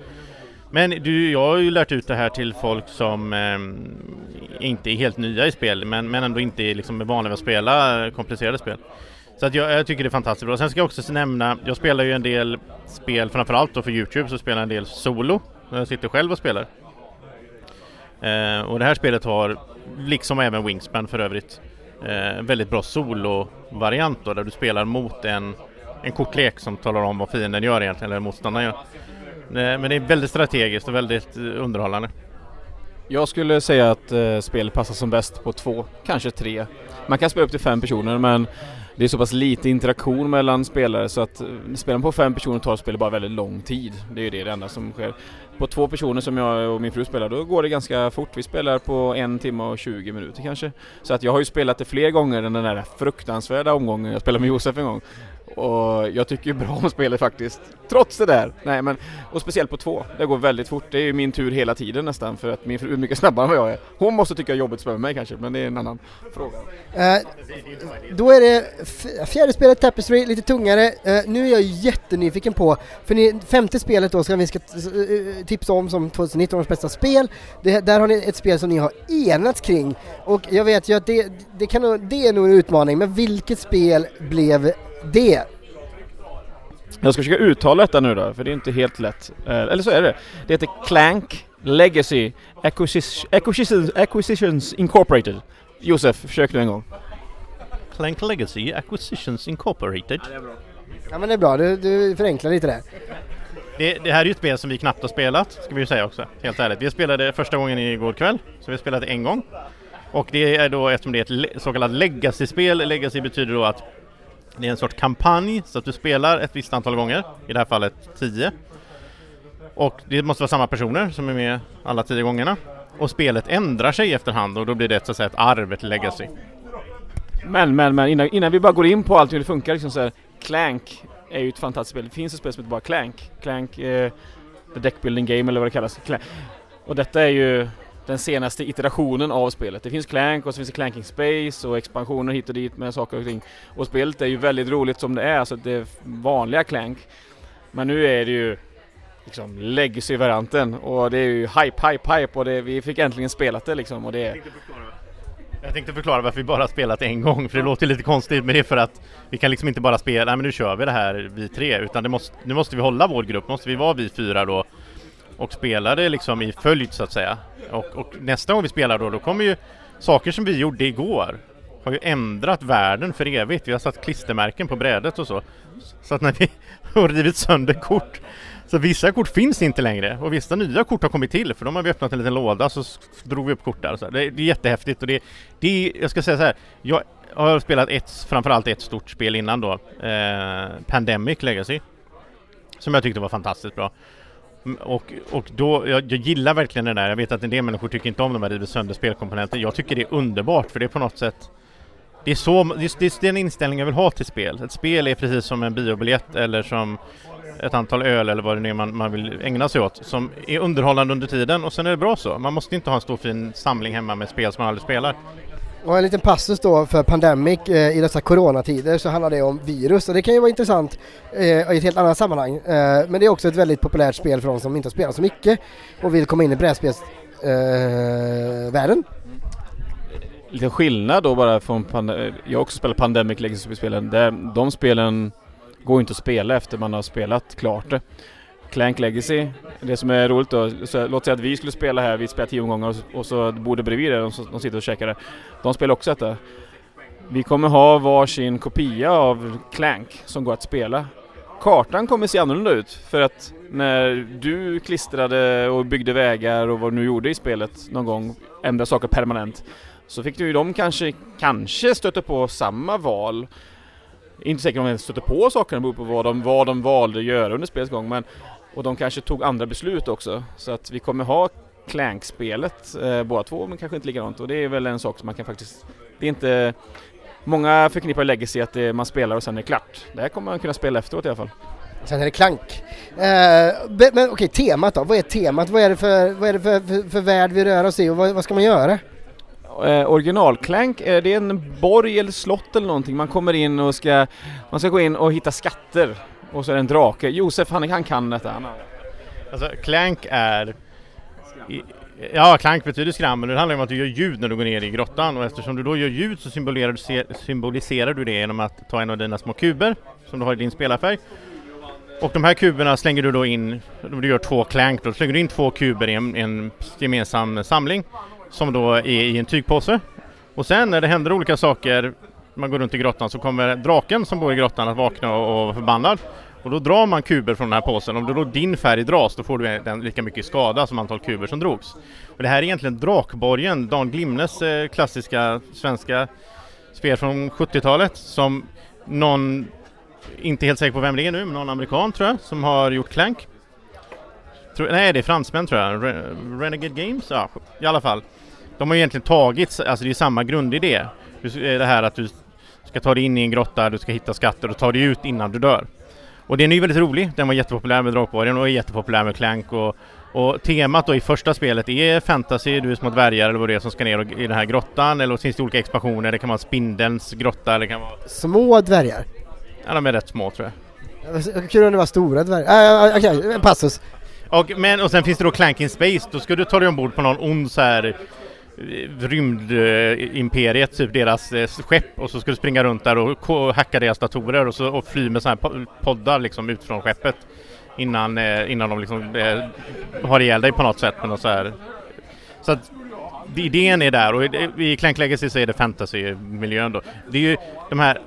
Men du, jag har ju lärt ut det här till folk som eh, inte är helt nya i spel men, men ändå inte är liksom vanliga att spela komplicerade spel. Så att jag, jag, tycker det är fantastiskt bra. Sen ska jag också nämna, jag spelar ju en del spel, framförallt då för Youtube så spelar jag en del solo när Jag sitter själv och spelar. Eh, och det här spelet har, liksom även Wingspan för övrigt, eh, väldigt bra solo-variant då, där du spelar mot en, en kortlek som talar om vad fienden gör egentligen, eller motståndaren gör. Eh, men det är väldigt strategiskt och väldigt eh, underhållande. Jag skulle säga att eh, spelet passar som bäst på två, kanske tre. Man kan spela upp till fem personer men det är så pass lite interaktion mellan spelare så att eh, spelar man på fem personer tar spelet bara väldigt lång tid. Det är ju det, det enda som sker. På två personer som jag och min fru spelar, då går det ganska fort. Vi spelar på en timme och 20 minuter kanske. Så att jag har ju spelat det fler gånger än den där fruktansvärda omgången jag spelade med Josef en gång. Och jag tycker ju bra om spelet faktiskt. Trots det där. Nej men, och speciellt på två. Det går väldigt fort. Det är ju min tur hela tiden nästan för att min fru är mycket snabbare än vad jag är. Hon måste tycka det är jobbigt att spela med mig kanske, men det är en annan fråga. Eh, då är det fjärde spelet Tapestry, lite tungare. Eh, nu är jag jättenyfiken på, för ni, femte spelet då ska vi ska eh, eh, tipsa om som 2019 års bästa spel. Det, där har ni ett spel som ni har enats kring och jag vet ju att det, det, kan, det är nog en utmaning, men vilket spel blev det. Jag ska försöka uttala detta nu då, för det är inte helt lätt. Eh, eller så är det. Det heter Clank Legacy Acquisitions, Acquisitions Incorporated. Josef, försök nu en gång. Clank Legacy Acquisitions Incorporated. Ja, det är bra. Ja men det är bra, du, du förenklar lite där. Det, det, här är ju ett spel som vi knappt har spelat, ska vi ju säga också, helt ärligt. Vi spelade första gången igår kväll, så vi har spelat en gång. Och det är då, eftersom det är ett så kallat legacy-spel, legacy betyder då att det är en sorts kampanj så att du spelar ett visst antal gånger, i det här fallet 10. Och det måste vara samma personer som är med alla tio gångerna. Och spelet ändrar sig efterhand och då blir det ett, så att säga, ett arv, ett legacy. Men, men, men innan, innan vi bara går in på allt hur det funkar, liksom så här, Clank är ju ett fantastiskt spel. Det finns ett spel som heter bara Clank. Clank, eh, The Deck Building Game eller vad det kallas. Clank. Och detta är ju den senaste iterationen av spelet. Det finns Clank och så finns det Clanking Space och expansioner hit och dit med saker och ting. Och spelet är ju väldigt roligt som det är, så det är vanliga Clank. Men nu är det ju liksom legacy-varianten och det är ju hype, hype, hype och det, vi fick äntligen spelat det liksom och det jag tänkte förklara varför vi bara spelat en gång, för det låter lite konstigt, men det är för att vi kan liksom inte bara spela, nej men nu kör vi det här vi tre, utan det måste, nu måste vi hålla vår grupp, måste vi vara vi fyra då och spelade liksom i följd så att säga. Och, och, nästa gång vi spelar då, då kommer ju saker som vi gjorde igår har ju ändrat världen för evigt. Vi har satt klistermärken på brädet och så. Så att när vi har rivit sönder kort så vissa kort finns inte längre och vissa nya kort har kommit till för de har vi öppnat en liten låda så drog vi upp kort där. Så det, det är jättehäftigt och det, det jag ska säga så här. Jag har spelat ett, framförallt ett stort spel innan då. Eh, Pandemic Legacy. Som jag tyckte var fantastiskt bra. Mm, och, och då, jag, jag, gillar verkligen det där. Jag vet att en del människor tycker inte om de här river sönder spelkomponenter. Jag tycker det är underbart för det är på något sätt det är, så, det är, det är den inställning jag vill ha till spel. Ett spel är precis som en biobiljett eller som ett antal öl eller vad det nu är man, man vill ägna sig åt som är underhållande under tiden och sen är det bra så. Man måste inte ha en stor fin samling hemma med spel som man aldrig spelar. Och en liten passus då för Pandemic eh, i dessa coronatider så handlar det om virus och det kan ju vara intressant eh, i ett helt annat sammanhang. Eh, men det är också ett väldigt populärt spel för de som inte har spelat så mycket och vill komma in i brädspelsvärlden. Eh, Lite skillnad då bara från Pandemic, Jag har också spelat Pandemic Legacy-spelen. De spelen går inte att spela efter man har spelat klart det. Clank Legacy. Det som är roligt då, så, låt säga att vi skulle spela här, vi spelar tio omgångar och, och så borde bredvid det, de, de sitter och käkar det. De spelar också detta. Vi kommer ha varsin kopia av Clank som går att spela. kartan kommer se annorlunda ut. För att när du klistrade och byggde vägar och vad du nu gjorde i spelet någon gång, ändrade saker permanent, så fick du ju de kanske, kanske stöta på samma val. Inte säkert om de ens stötte på sakerna, beror på vad de, vad de valde att göra under spelets gång, men och de kanske tog andra beslut också. Så att vi kommer ha Clank-spelet eh, båda två, men kanske inte likadant. Och det är väl en sak som man kan faktiskt... Det är inte... Många förknippar Legacy att det, man spelar och sen är det klart. Det här kommer man kunna spela efteråt i alla fall. Sen är det klank. Eh, men okej, temat då? Vad är temat? Vad är det för, vad är det för, för, för värld vi rör oss i och vad, vad ska man göra? Eh, original-Clank, eh, det är en borg eller slott eller någonting. Man kommer in och ska... Man ska gå in och hitta skatter. Och så är det en drake. Josef, han, han kan detta. Han har... Alltså klänk är... i- Ja, klank betyder skrammel det handlar om att du gör ljud när du går ner i grottan och eftersom du då gör ljud så symboliserar du, symboliserar du det genom att ta en av dina små kuber som du har i din spelarfärg. Och de här kuberna slänger du då in, du gör två klank då, slänger du in två kuber i en, en gemensam samling som då är i en tygpåse. Och sen när det händer olika saker, man går runt i grottan, så kommer draken som bor i grottan att vakna och, och vara förbannad. Och då drar man kuber från den här påsen. Om då din färg dras, då får du den lika mycket skada som antal kuber som drogs. Och det här är egentligen Drakborgen, Dan Glimnes eh, klassiska svenska spel från 70-talet som någon, inte helt säker på vem det är nu, men någon amerikan tror jag, som har gjort Clank. Tror, nej, det är fransmän tror jag. Re, Renegade Games? Ja, i alla fall. De har egentligen tagit, alltså det är samma grundidé. Eh, det här att du ska ta dig in i en grotta, du ska hitta skatter och ta dig ut innan du dör. Och den är ju väldigt rolig. Den var jättepopulär med Drakborgen och är jättepopulär med Clank och, och temat då i första spelet är fantasy, du är små dvärgar eller vad det är som ska ner och- i den här grottan eller så finns det olika expansioner, det kan vara Spindelns grotta eller det kan vara... Små dvärgar. Ja, de är rätt små tror jag. Kul om det var stora dvärgar. Uh, Okej, en passus. Och, men, och sen finns det då Clank in Space, då ska du ta dig ombord på någon ond så här rymdimperiet, typ deras eh, skepp och så ska du springa runt där och hacka deras datorer och, så, och fly med sådana här poddar liksom ut från skeppet innan, eh, innan de liksom eh, har ihjäl dig på något sätt. Med något så, här. så att idén är där och i, i Clank Legacy så är det fantasy-miljön då. Det är ju de här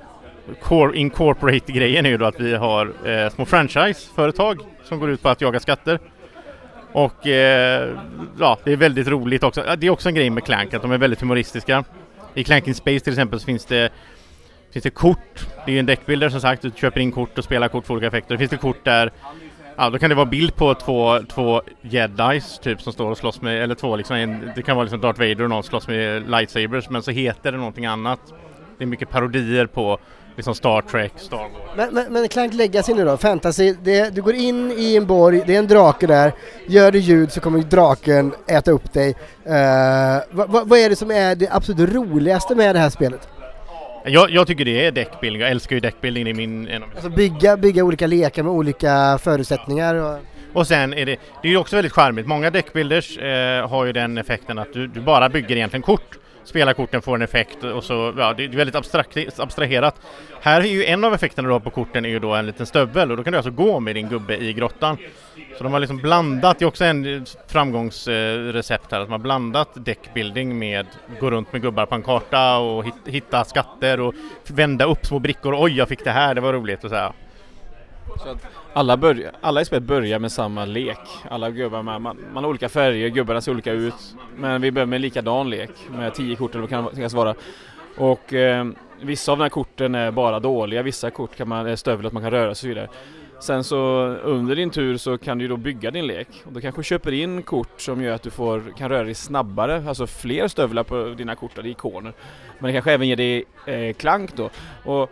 core incorporate-grejen är ju då att vi har eh, små franchise-företag som går ut på att jaga skatter. Och eh, ja, det är väldigt roligt också. Det är också en grej med Clank, att de är väldigt humoristiska. I Clank in Space till exempel så finns det Finns det kort, det är ju en deckbilder som sagt, du köper in kort och spelar kort för olika effekter. Det Finns det kort där Ja, då kan det vara bild på två, två jedis typ som står och slåss med, eller två liksom, en, det kan vara liksom Darth Vader och någon slåss med lightsabers men så heter det någonting annat. Det är mycket parodier på liksom Star Trek, Star Wars. Men, men, men Clank Legacy nu då, fantasy, det, du går in i en borg, det är en drake där, gör du ljud så kommer draken äta upp dig. Uh, vad, vad, vad är det som är det absolut roligaste med det här spelet? Jag, jag tycker det är deckbuilding, jag älskar ju deckbuilding, är min... En av mina Alltså bygga, bygga olika lekar med olika förutsättningar och... Och sen är det, det är ju också väldigt charmigt. Många deckbuilders eh, har ju den effekten att du, du bara bygger egentligen kort. Spelarkorten får en effekt och så, ja, det är väldigt abstrakt, abstraherat. Här är ju en av effekterna du har på korten är ju då en liten stövel och då kan du alltså gå med din gubbe i grottan. Så de har liksom blandat, det är också en eh, framgångsrecept eh, här, att man har blandat deckbuilding med gå runt med gubbar på en karta och hitta skatter och vända upp små brickor. Oj, jag fick det här, det var roligt och så här. Så att alla, börjar, alla i spelet börjar med samma lek. Alla gubbar med, man, man har olika färger, gubbarna ser olika ut. Men vi börjar med en likadan lek med tio kort eller vad kan tänkas vara. Och eh, vissa av de här korten är bara dåliga, vissa kort kan man, är stövlar man kan röra sig och så vidare. Sen så under din tur så kan du då bygga din lek och då kanske du köper in kort som gör att du får, kan röra dig snabbare, alltså fler stövlar på dina kort, eller ikoner. Men det kanske även ger dig eh, klank då. Och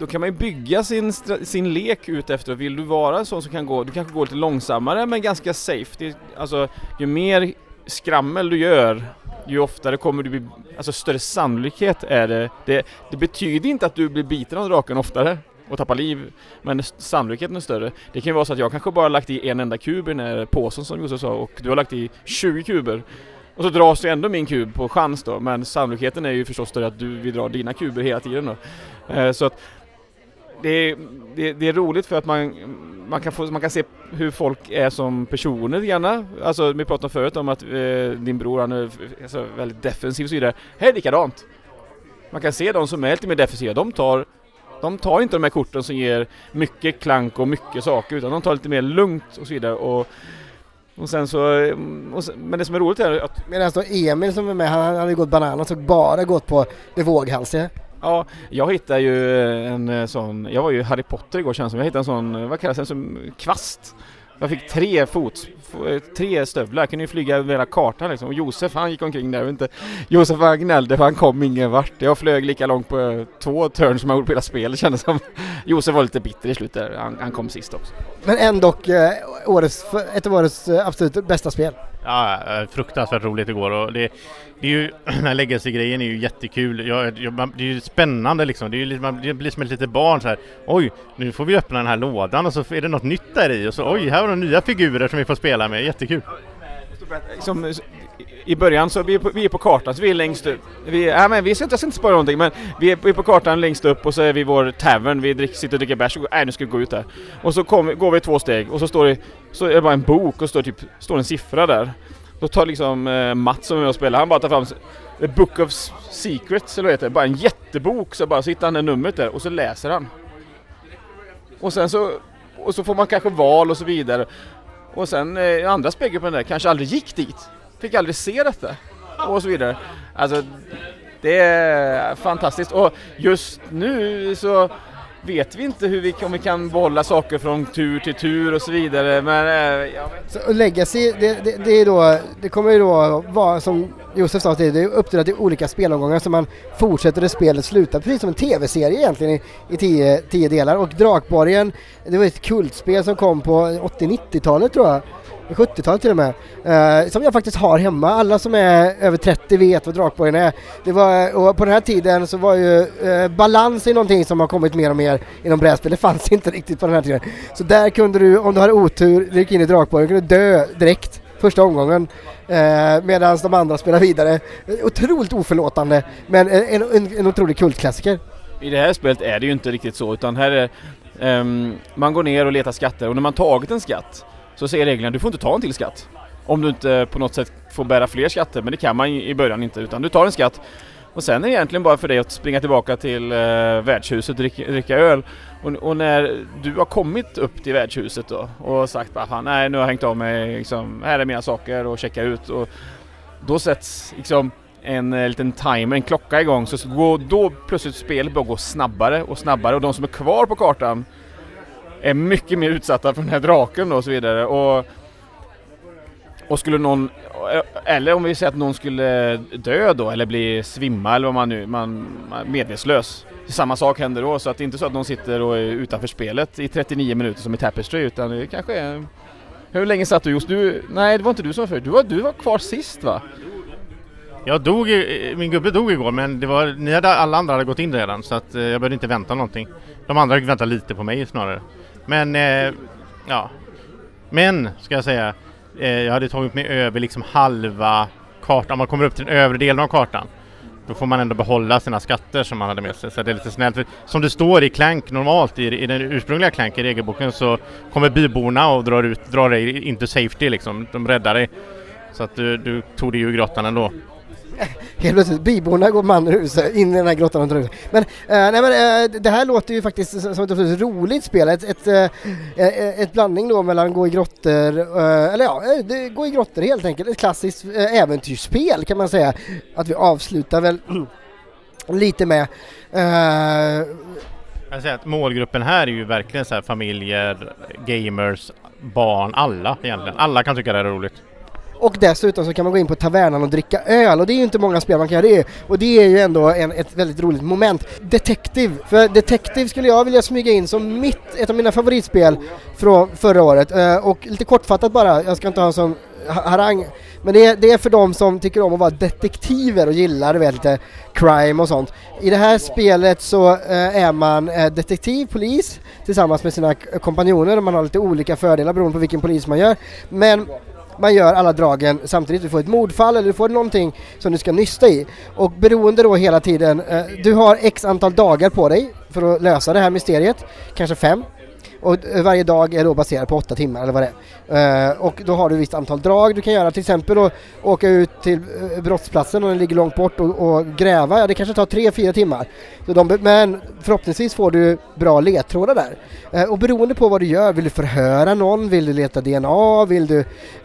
då kan man ju bygga sin, sin lek ut efter, vill du vara en sån som kan gå, du kanske går lite långsammare men ganska safe. Det, alltså ju mer skrammel du gör, ju oftare kommer du bli, alltså större sannolikhet är det. Det, det betyder inte att du blir biten av draken oftare och tappar liv, men sannolikheten är större. Det kan ju vara så att jag kanske bara lagt i en enda kub i den här påsen som Josef sa och du har lagt i 20 kuber. Och så dras ju ändå min kub på chans då, men sannolikheten är ju förstås större att du vill dra dina kuber hela tiden då. Eh, så att det är, det, det är roligt för att man, man, kan få, man kan se hur folk är som personer lite grann. Alltså vi pratade förut om att eh, din bror han är alltså, väldigt defensiv och så vidare. Här är likadant. Man kan se de som är lite mer defensiva, de tar De tar inte de här korten som ger mycket klank och mycket saker utan de tar lite mer lugnt och så vidare. Och, och sen så, eh, och sen, men det som är roligt är att Medan då Emil som är med, han hade gått bananas och bara gått på det våghalsiga. Ja, jag hittade ju en eh, sån, jag var ju Harry Potter igår känns det som, jag hittade en sån, eh, vad kallas det, som kvast. Jag fick tre fot, eh, tre stövlar, jag kunde ju flyga över hela kartan liksom. Och Josef han gick omkring där, jag vet inte. Josef han gnällde för han kom ingen vart. Jag flög lika långt på två turn som jag gjorde på hela spelet kändes som. Josef var lite bitter i slutet han, han kom sist också. Men ändå årets, ett av årets absolut bästa spel. Ja, eh, fruktansvärt roligt igår och det, det är ju, den här legacy-grejen är ju jättekul. Jag, jag, man- det är ju spännande liksom. Det, är ju, man det blir som ett litet barn så här. Oj, nu får vi öppna den här lådan och så är det något nytt där i och så oj, här var det nya figurer som vi får spela med. Jättekul! Som, i början så vi är på, vi är på kartan, så vi är längst upp. Vi, ja, men vi ska inte, jag ska inte spara någonting men vi är, vi är på kartan längst upp och så är vi i vår tavern, vi drick, sitter och dricker bärs och nej nu ska vi gå ut här. Och så kom, går vi två steg och så står det, så är det bara en bok och står typ, står en siffra där. Då tar liksom eh, Mats som är med och spelar, han bara tar fram The Book of Secrets eller vad heter det, bara en jättebok så bara sitter han det numret där och så läser han. Och sen så, och så får man kanske val och så vidare. Och sen eh, andra spegel på den där kanske aldrig gick dit. Fick aldrig se detta. Och så vidare. Alltså det är fantastiskt. Och just nu så vet vi inte hur vi, om vi kan behålla saker från tur till tur och så vidare. Men eh, jag vet. Så, Legacy, det, det, det är då, det kommer ju då vara som Josef sa, tidigare, det är uppdelat i olika spelomgångar så man fortsätter där spelet slutar, precis som en tv-serie egentligen i, i tio, tio delar. Och Drakborgen, det var ett kultspel som kom på 80-90-talet tror jag. 70-talet till och med. Eh, som jag faktiskt har hemma. Alla som är över 30 vet vad Drakborgen är. Det var, och på den här tiden så var ju eh, balans i någonting som har kommit mer och mer inom brädspel. Det fanns inte riktigt på den här tiden. Så där kunde du, om du hade otur, du gick in i Drakborgen, kunde du dö direkt första omgången. Eh, Medan de andra spelar vidare. Otroligt oförlåtande men en, en, en otrolig kultklassiker. I det här spelet är det ju inte riktigt så utan här är ehm, man går ner och letar skatter och när man tagit en skatt så säger reglerna du får inte ta en till skatt. Om du inte på något sätt får bära fler skatter men det kan man i början inte utan du tar en skatt och sen är det egentligen bara för dig att springa tillbaka till eh, värdshuset och dricka, dricka öl. Och, och när du har kommit upp till värdshuset då och sagt bara fan nej nu har jag hängt av mig liksom, här är mina saker och checka ut och då sätts liksom en eh, liten timer, en klocka igång så går, då plötsligt spelet börjar gå snabbare och snabbare och de som är kvar på kartan är mycket mer utsatta för den här draken då och så vidare och och skulle någon, eller om vi säger att någon skulle dö då eller bli svimma eller vad man nu, man, man medvetslös. Samma sak händer då så att det är inte så att någon sitter och är utanför spelet i 39 minuter som i Tapestry utan det kanske är... Hur länge satt du just du? Nej det var inte du som var för. Du var, du var kvar sist va? Jag dog, min gubbe dog igår men det var, ni hade, alla andra hade gått in redan så att eh, jag behövde inte vänta någonting. De andra fick vänta lite på mig snarare. Men, eh, ja. Men, ska jag säga, eh, jag hade tagit mig över liksom halva kartan. Om man kommer upp till den övre delen av kartan. Då får man ändå behålla sina skatter som man hade med sig. Så det är lite snällt. För som det står i Clank normalt, i, i den ursprungliga Clank i regelboken så kommer byborna och drar, ut, drar dig into safety liksom. De räddar dig. Så att du, du tog dig ur grottan ändå. Helt plötsligt, byborna går man ur huset, in i den här grottan och drar ut. Men, eh, nej, men eh, det här låter ju faktiskt som ett otroligt roligt spel. Ett, ett, eh, ett blandning då mellan gå i grottor, eller ja, det, gå i grottor helt enkelt. Ett klassiskt äventyrsspel kan man säga. Att vi avslutar väl lite med. Jag säger att målgruppen här är ju verkligen så här familjer, gamers, barn, alla egentligen. Alla kan tycka det är roligt. Och dessutom så kan man gå in på tavernan och dricka öl och det är ju inte många spel man kan göra det. Och det är ju ändå en, ett väldigt roligt moment. Detective, för Detective skulle jag vilja smyga in som mitt, ett av mina favoritspel från förra året. Eh, och lite kortfattat bara, jag ska inte ha en sån harang. Men det är, det är för de som tycker om att vara detektiver och gillar vet, lite crime och sånt. I det här spelet så eh, är man eh, detektiv, polis tillsammans med sina kompanjoner och man har lite olika fördelar beroende på vilken polis man gör. Men man gör alla dragen samtidigt. Du får ett mordfall eller du får någonting som du ska nysta i. Och beroende då hela tiden, eh, du har x antal dagar på dig för att lösa det här mysteriet, kanske fem. Och eh, varje dag är då baserad på åtta timmar eller vad det är. Eh, och då har du ett visst antal drag du kan göra, till exempel då åka ut till eh, brottsplatsen om den ligger långt bort och, och gräva, ja det kanske tar tre, fyra timmar. Så de, men förhoppningsvis får du bra ledtrådar där. Och beroende på vad du gör, vill du förhöra någon, vill du leta DNA, vill du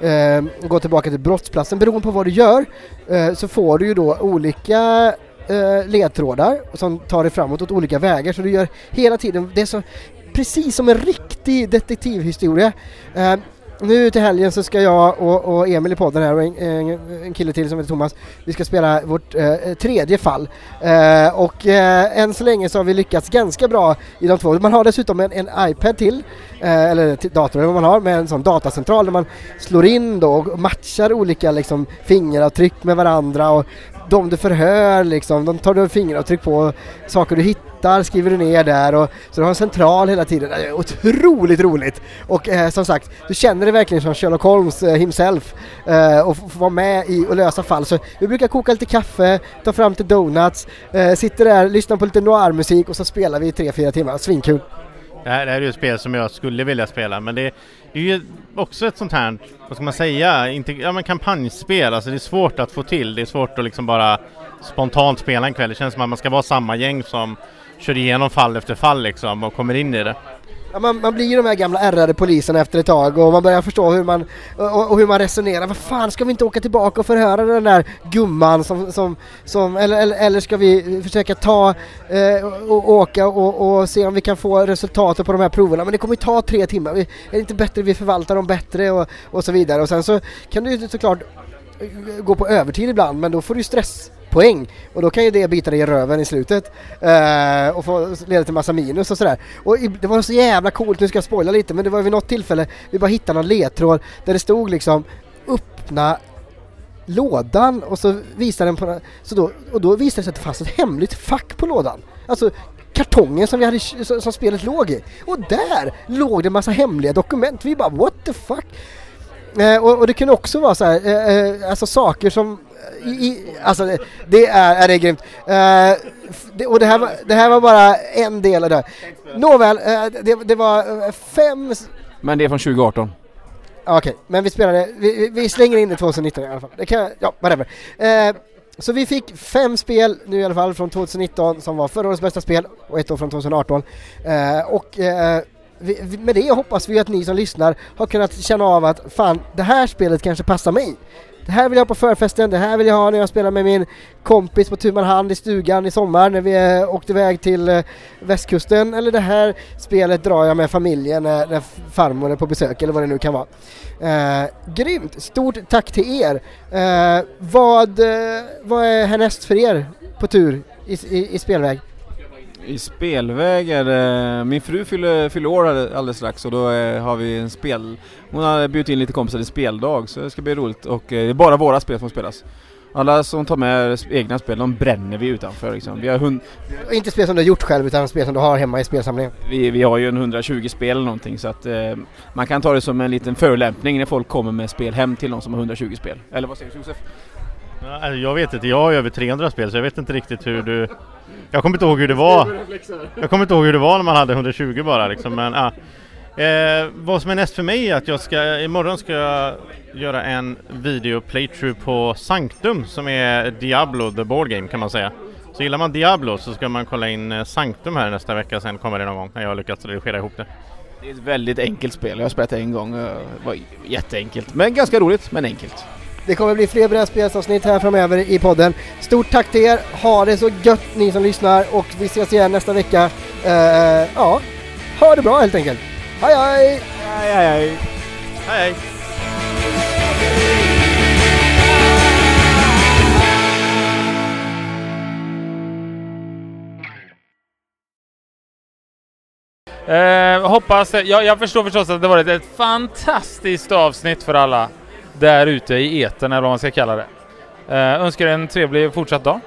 eh, gå tillbaka till brottsplatsen, beroende på vad du gör eh, så får du ju då olika ledtrådar som tar dig framåt åt olika vägar. Så du gör hela tiden, det är så precis som en riktig detektivhistoria. Eh, nu till helgen så ska jag och, och Emil i podden här och en, en, en kille till som heter Thomas, vi ska spela vårt eh, tredje fall. Eh, och eh, än så länge så har vi lyckats ganska bra i de två. Man har dessutom en, en iPad till, eh, eller dator eller vad man har, med en sån datacentral där man slår in då och matchar olika liksom, fingeravtryck med varandra och de du förhör liksom, de tar du fingeravtryck på saker du hittar skriver du ner där och så du har en central hela tiden. Det är otroligt roligt! Och eh, som sagt, du känner dig verkligen som Sherlock Holmes eh, himself eh, och får vara med i och lösa fall. Så vi brukar koka lite kaffe, ta fram lite donuts, eh, sitter där, lyssnar på lite noirmusik och så spelar vi i tre, fyra timmar. Svinkul! Det här, det här är ju ett spel som jag skulle vilja spela men det, det är ju också ett sånt här, vad ska man säga, inte, ja, men kampanjspel. Alltså det är svårt att få till. Det är svårt att liksom bara spontant spela en kväll. Det känns som att man ska vara samma gäng som kör igenom fall efter fall liksom och kommer in i det. Ja, man, man blir ju de här gamla ärrade poliserna efter ett tag och man börjar förstå hur man, och, och hur man resonerar. Vad fan, ska vi inte åka tillbaka och förhöra den där gumman som, som, som eller, eller, eller ska vi försöka ta eh, och, och åka och, och se om vi kan få resultatet på de här proverna. Men det kommer ju ta tre timmar. Vi, är det inte bättre vi förvaltar dem bättre och, och så vidare. Och sen så kan du ju såklart gå på övertid ibland men då får du ju poäng. och då kan ju det bita dig i röven i slutet eh, och få leda till massa minus och sådär. Och i, det var så jävla coolt, nu ska jag spoila lite, men det var vid något tillfälle vi bara hittade någon ledtråd där det stod liksom öppna lådan och så visade den på så då, och då visade det sig att det fanns ett hemligt fack på lådan. Alltså kartongen som, vi hade, som som spelet låg i. Och där låg det en massa hemliga dokument. Vi bara what the fuck? Eh, och, och det kunde också vara så här, eh, eh, alltså saker som i, alltså det, det är, är det grymt. F- det, och det här, var, det här var bara en del av det. Nåväl, eh, det, det var eh, fem... Men det är från 2018. ja, Okej, men vi spelade, vi, vi- vi slänger in det 2019 i alla fall. Det kan, ja, whatever. Eh, så vi fick fem spel nu i alla fall från 2019 som var förra årets bästa spel och ett år från 2018. Eh, och eh, vi, vi, med det hoppas vi att ni som lyssnar har kunnat känna av att fan, det här spelet kanske passar mig. Det här vill jag ha på förfesten, det här vill jag ha när jag spelar med min kompis på tu man hand i stugan i sommar när vi åkte iväg till eh, västkusten. Eller det här spelet drar jag med familjen när, när farmor är på besök eller vad det nu kan vara. Eh, grymt! Stort tack till er! Eh, vad, eh, vad är härnäst för er på tur i, i, i spelväg? I spelväg är det, min fru fyller, fyller år allde- alldeles strax och då eh, har vi en spel, hon har bjudit in lite kompisar till speldag så det ska bli roligt och eh, det är bara våra spel som spelas. Alla som tar med egna spel, de bränner vi utanför liksom. Vi har, hund, Inte spel som du har gjort själv utan spel som du har hemma i spelsamlingen. vi, vi har ju en 120 spel eller någonting så att eh, man kan ta det som en liten förolämpning när folk kommer med spel hem till någon som har 120 spel. Eller vad säger du Josef? Ja, alltså, Jag vet inte, jag har över 300 spel så jag vet inte riktigt hur du... Jag kommer inte ihåg hur det var. Jag kommer inte ihåg hur det var när man hade 120 bara liksom, men ja. Eh, vad som är näst för mig är att jag ska, imorgon ska jag göra en video playthrough på Sanctum som är Diablo, the board game kan man säga. Så gillar man Diablo så ska man kolla in eh, Sanctum här nästa vecka, sen kommer det någon gång när jag har lyckats redigera ihop det. Det är ett väldigt enkelt spel, jag har spelat det en gång. Det var jätteenkelt. Men ganska roligt, men enkelt. Det kommer bli fler brädspelsavsnitt här framöver i podden. Stort tack till er, ha det så gött ni som lyssnar och vi ses igen nästa vecka. Eh, ja, ha det bra helt enkelt. Hej hej! Aj, aj, aj. Hej! Eh, hoppas, jag, jag förstår förstås att det varit ett fantastiskt avsnitt för alla där ute i etern eller vad man ska kalla det. Eh, önskar en trevlig fortsatt dag.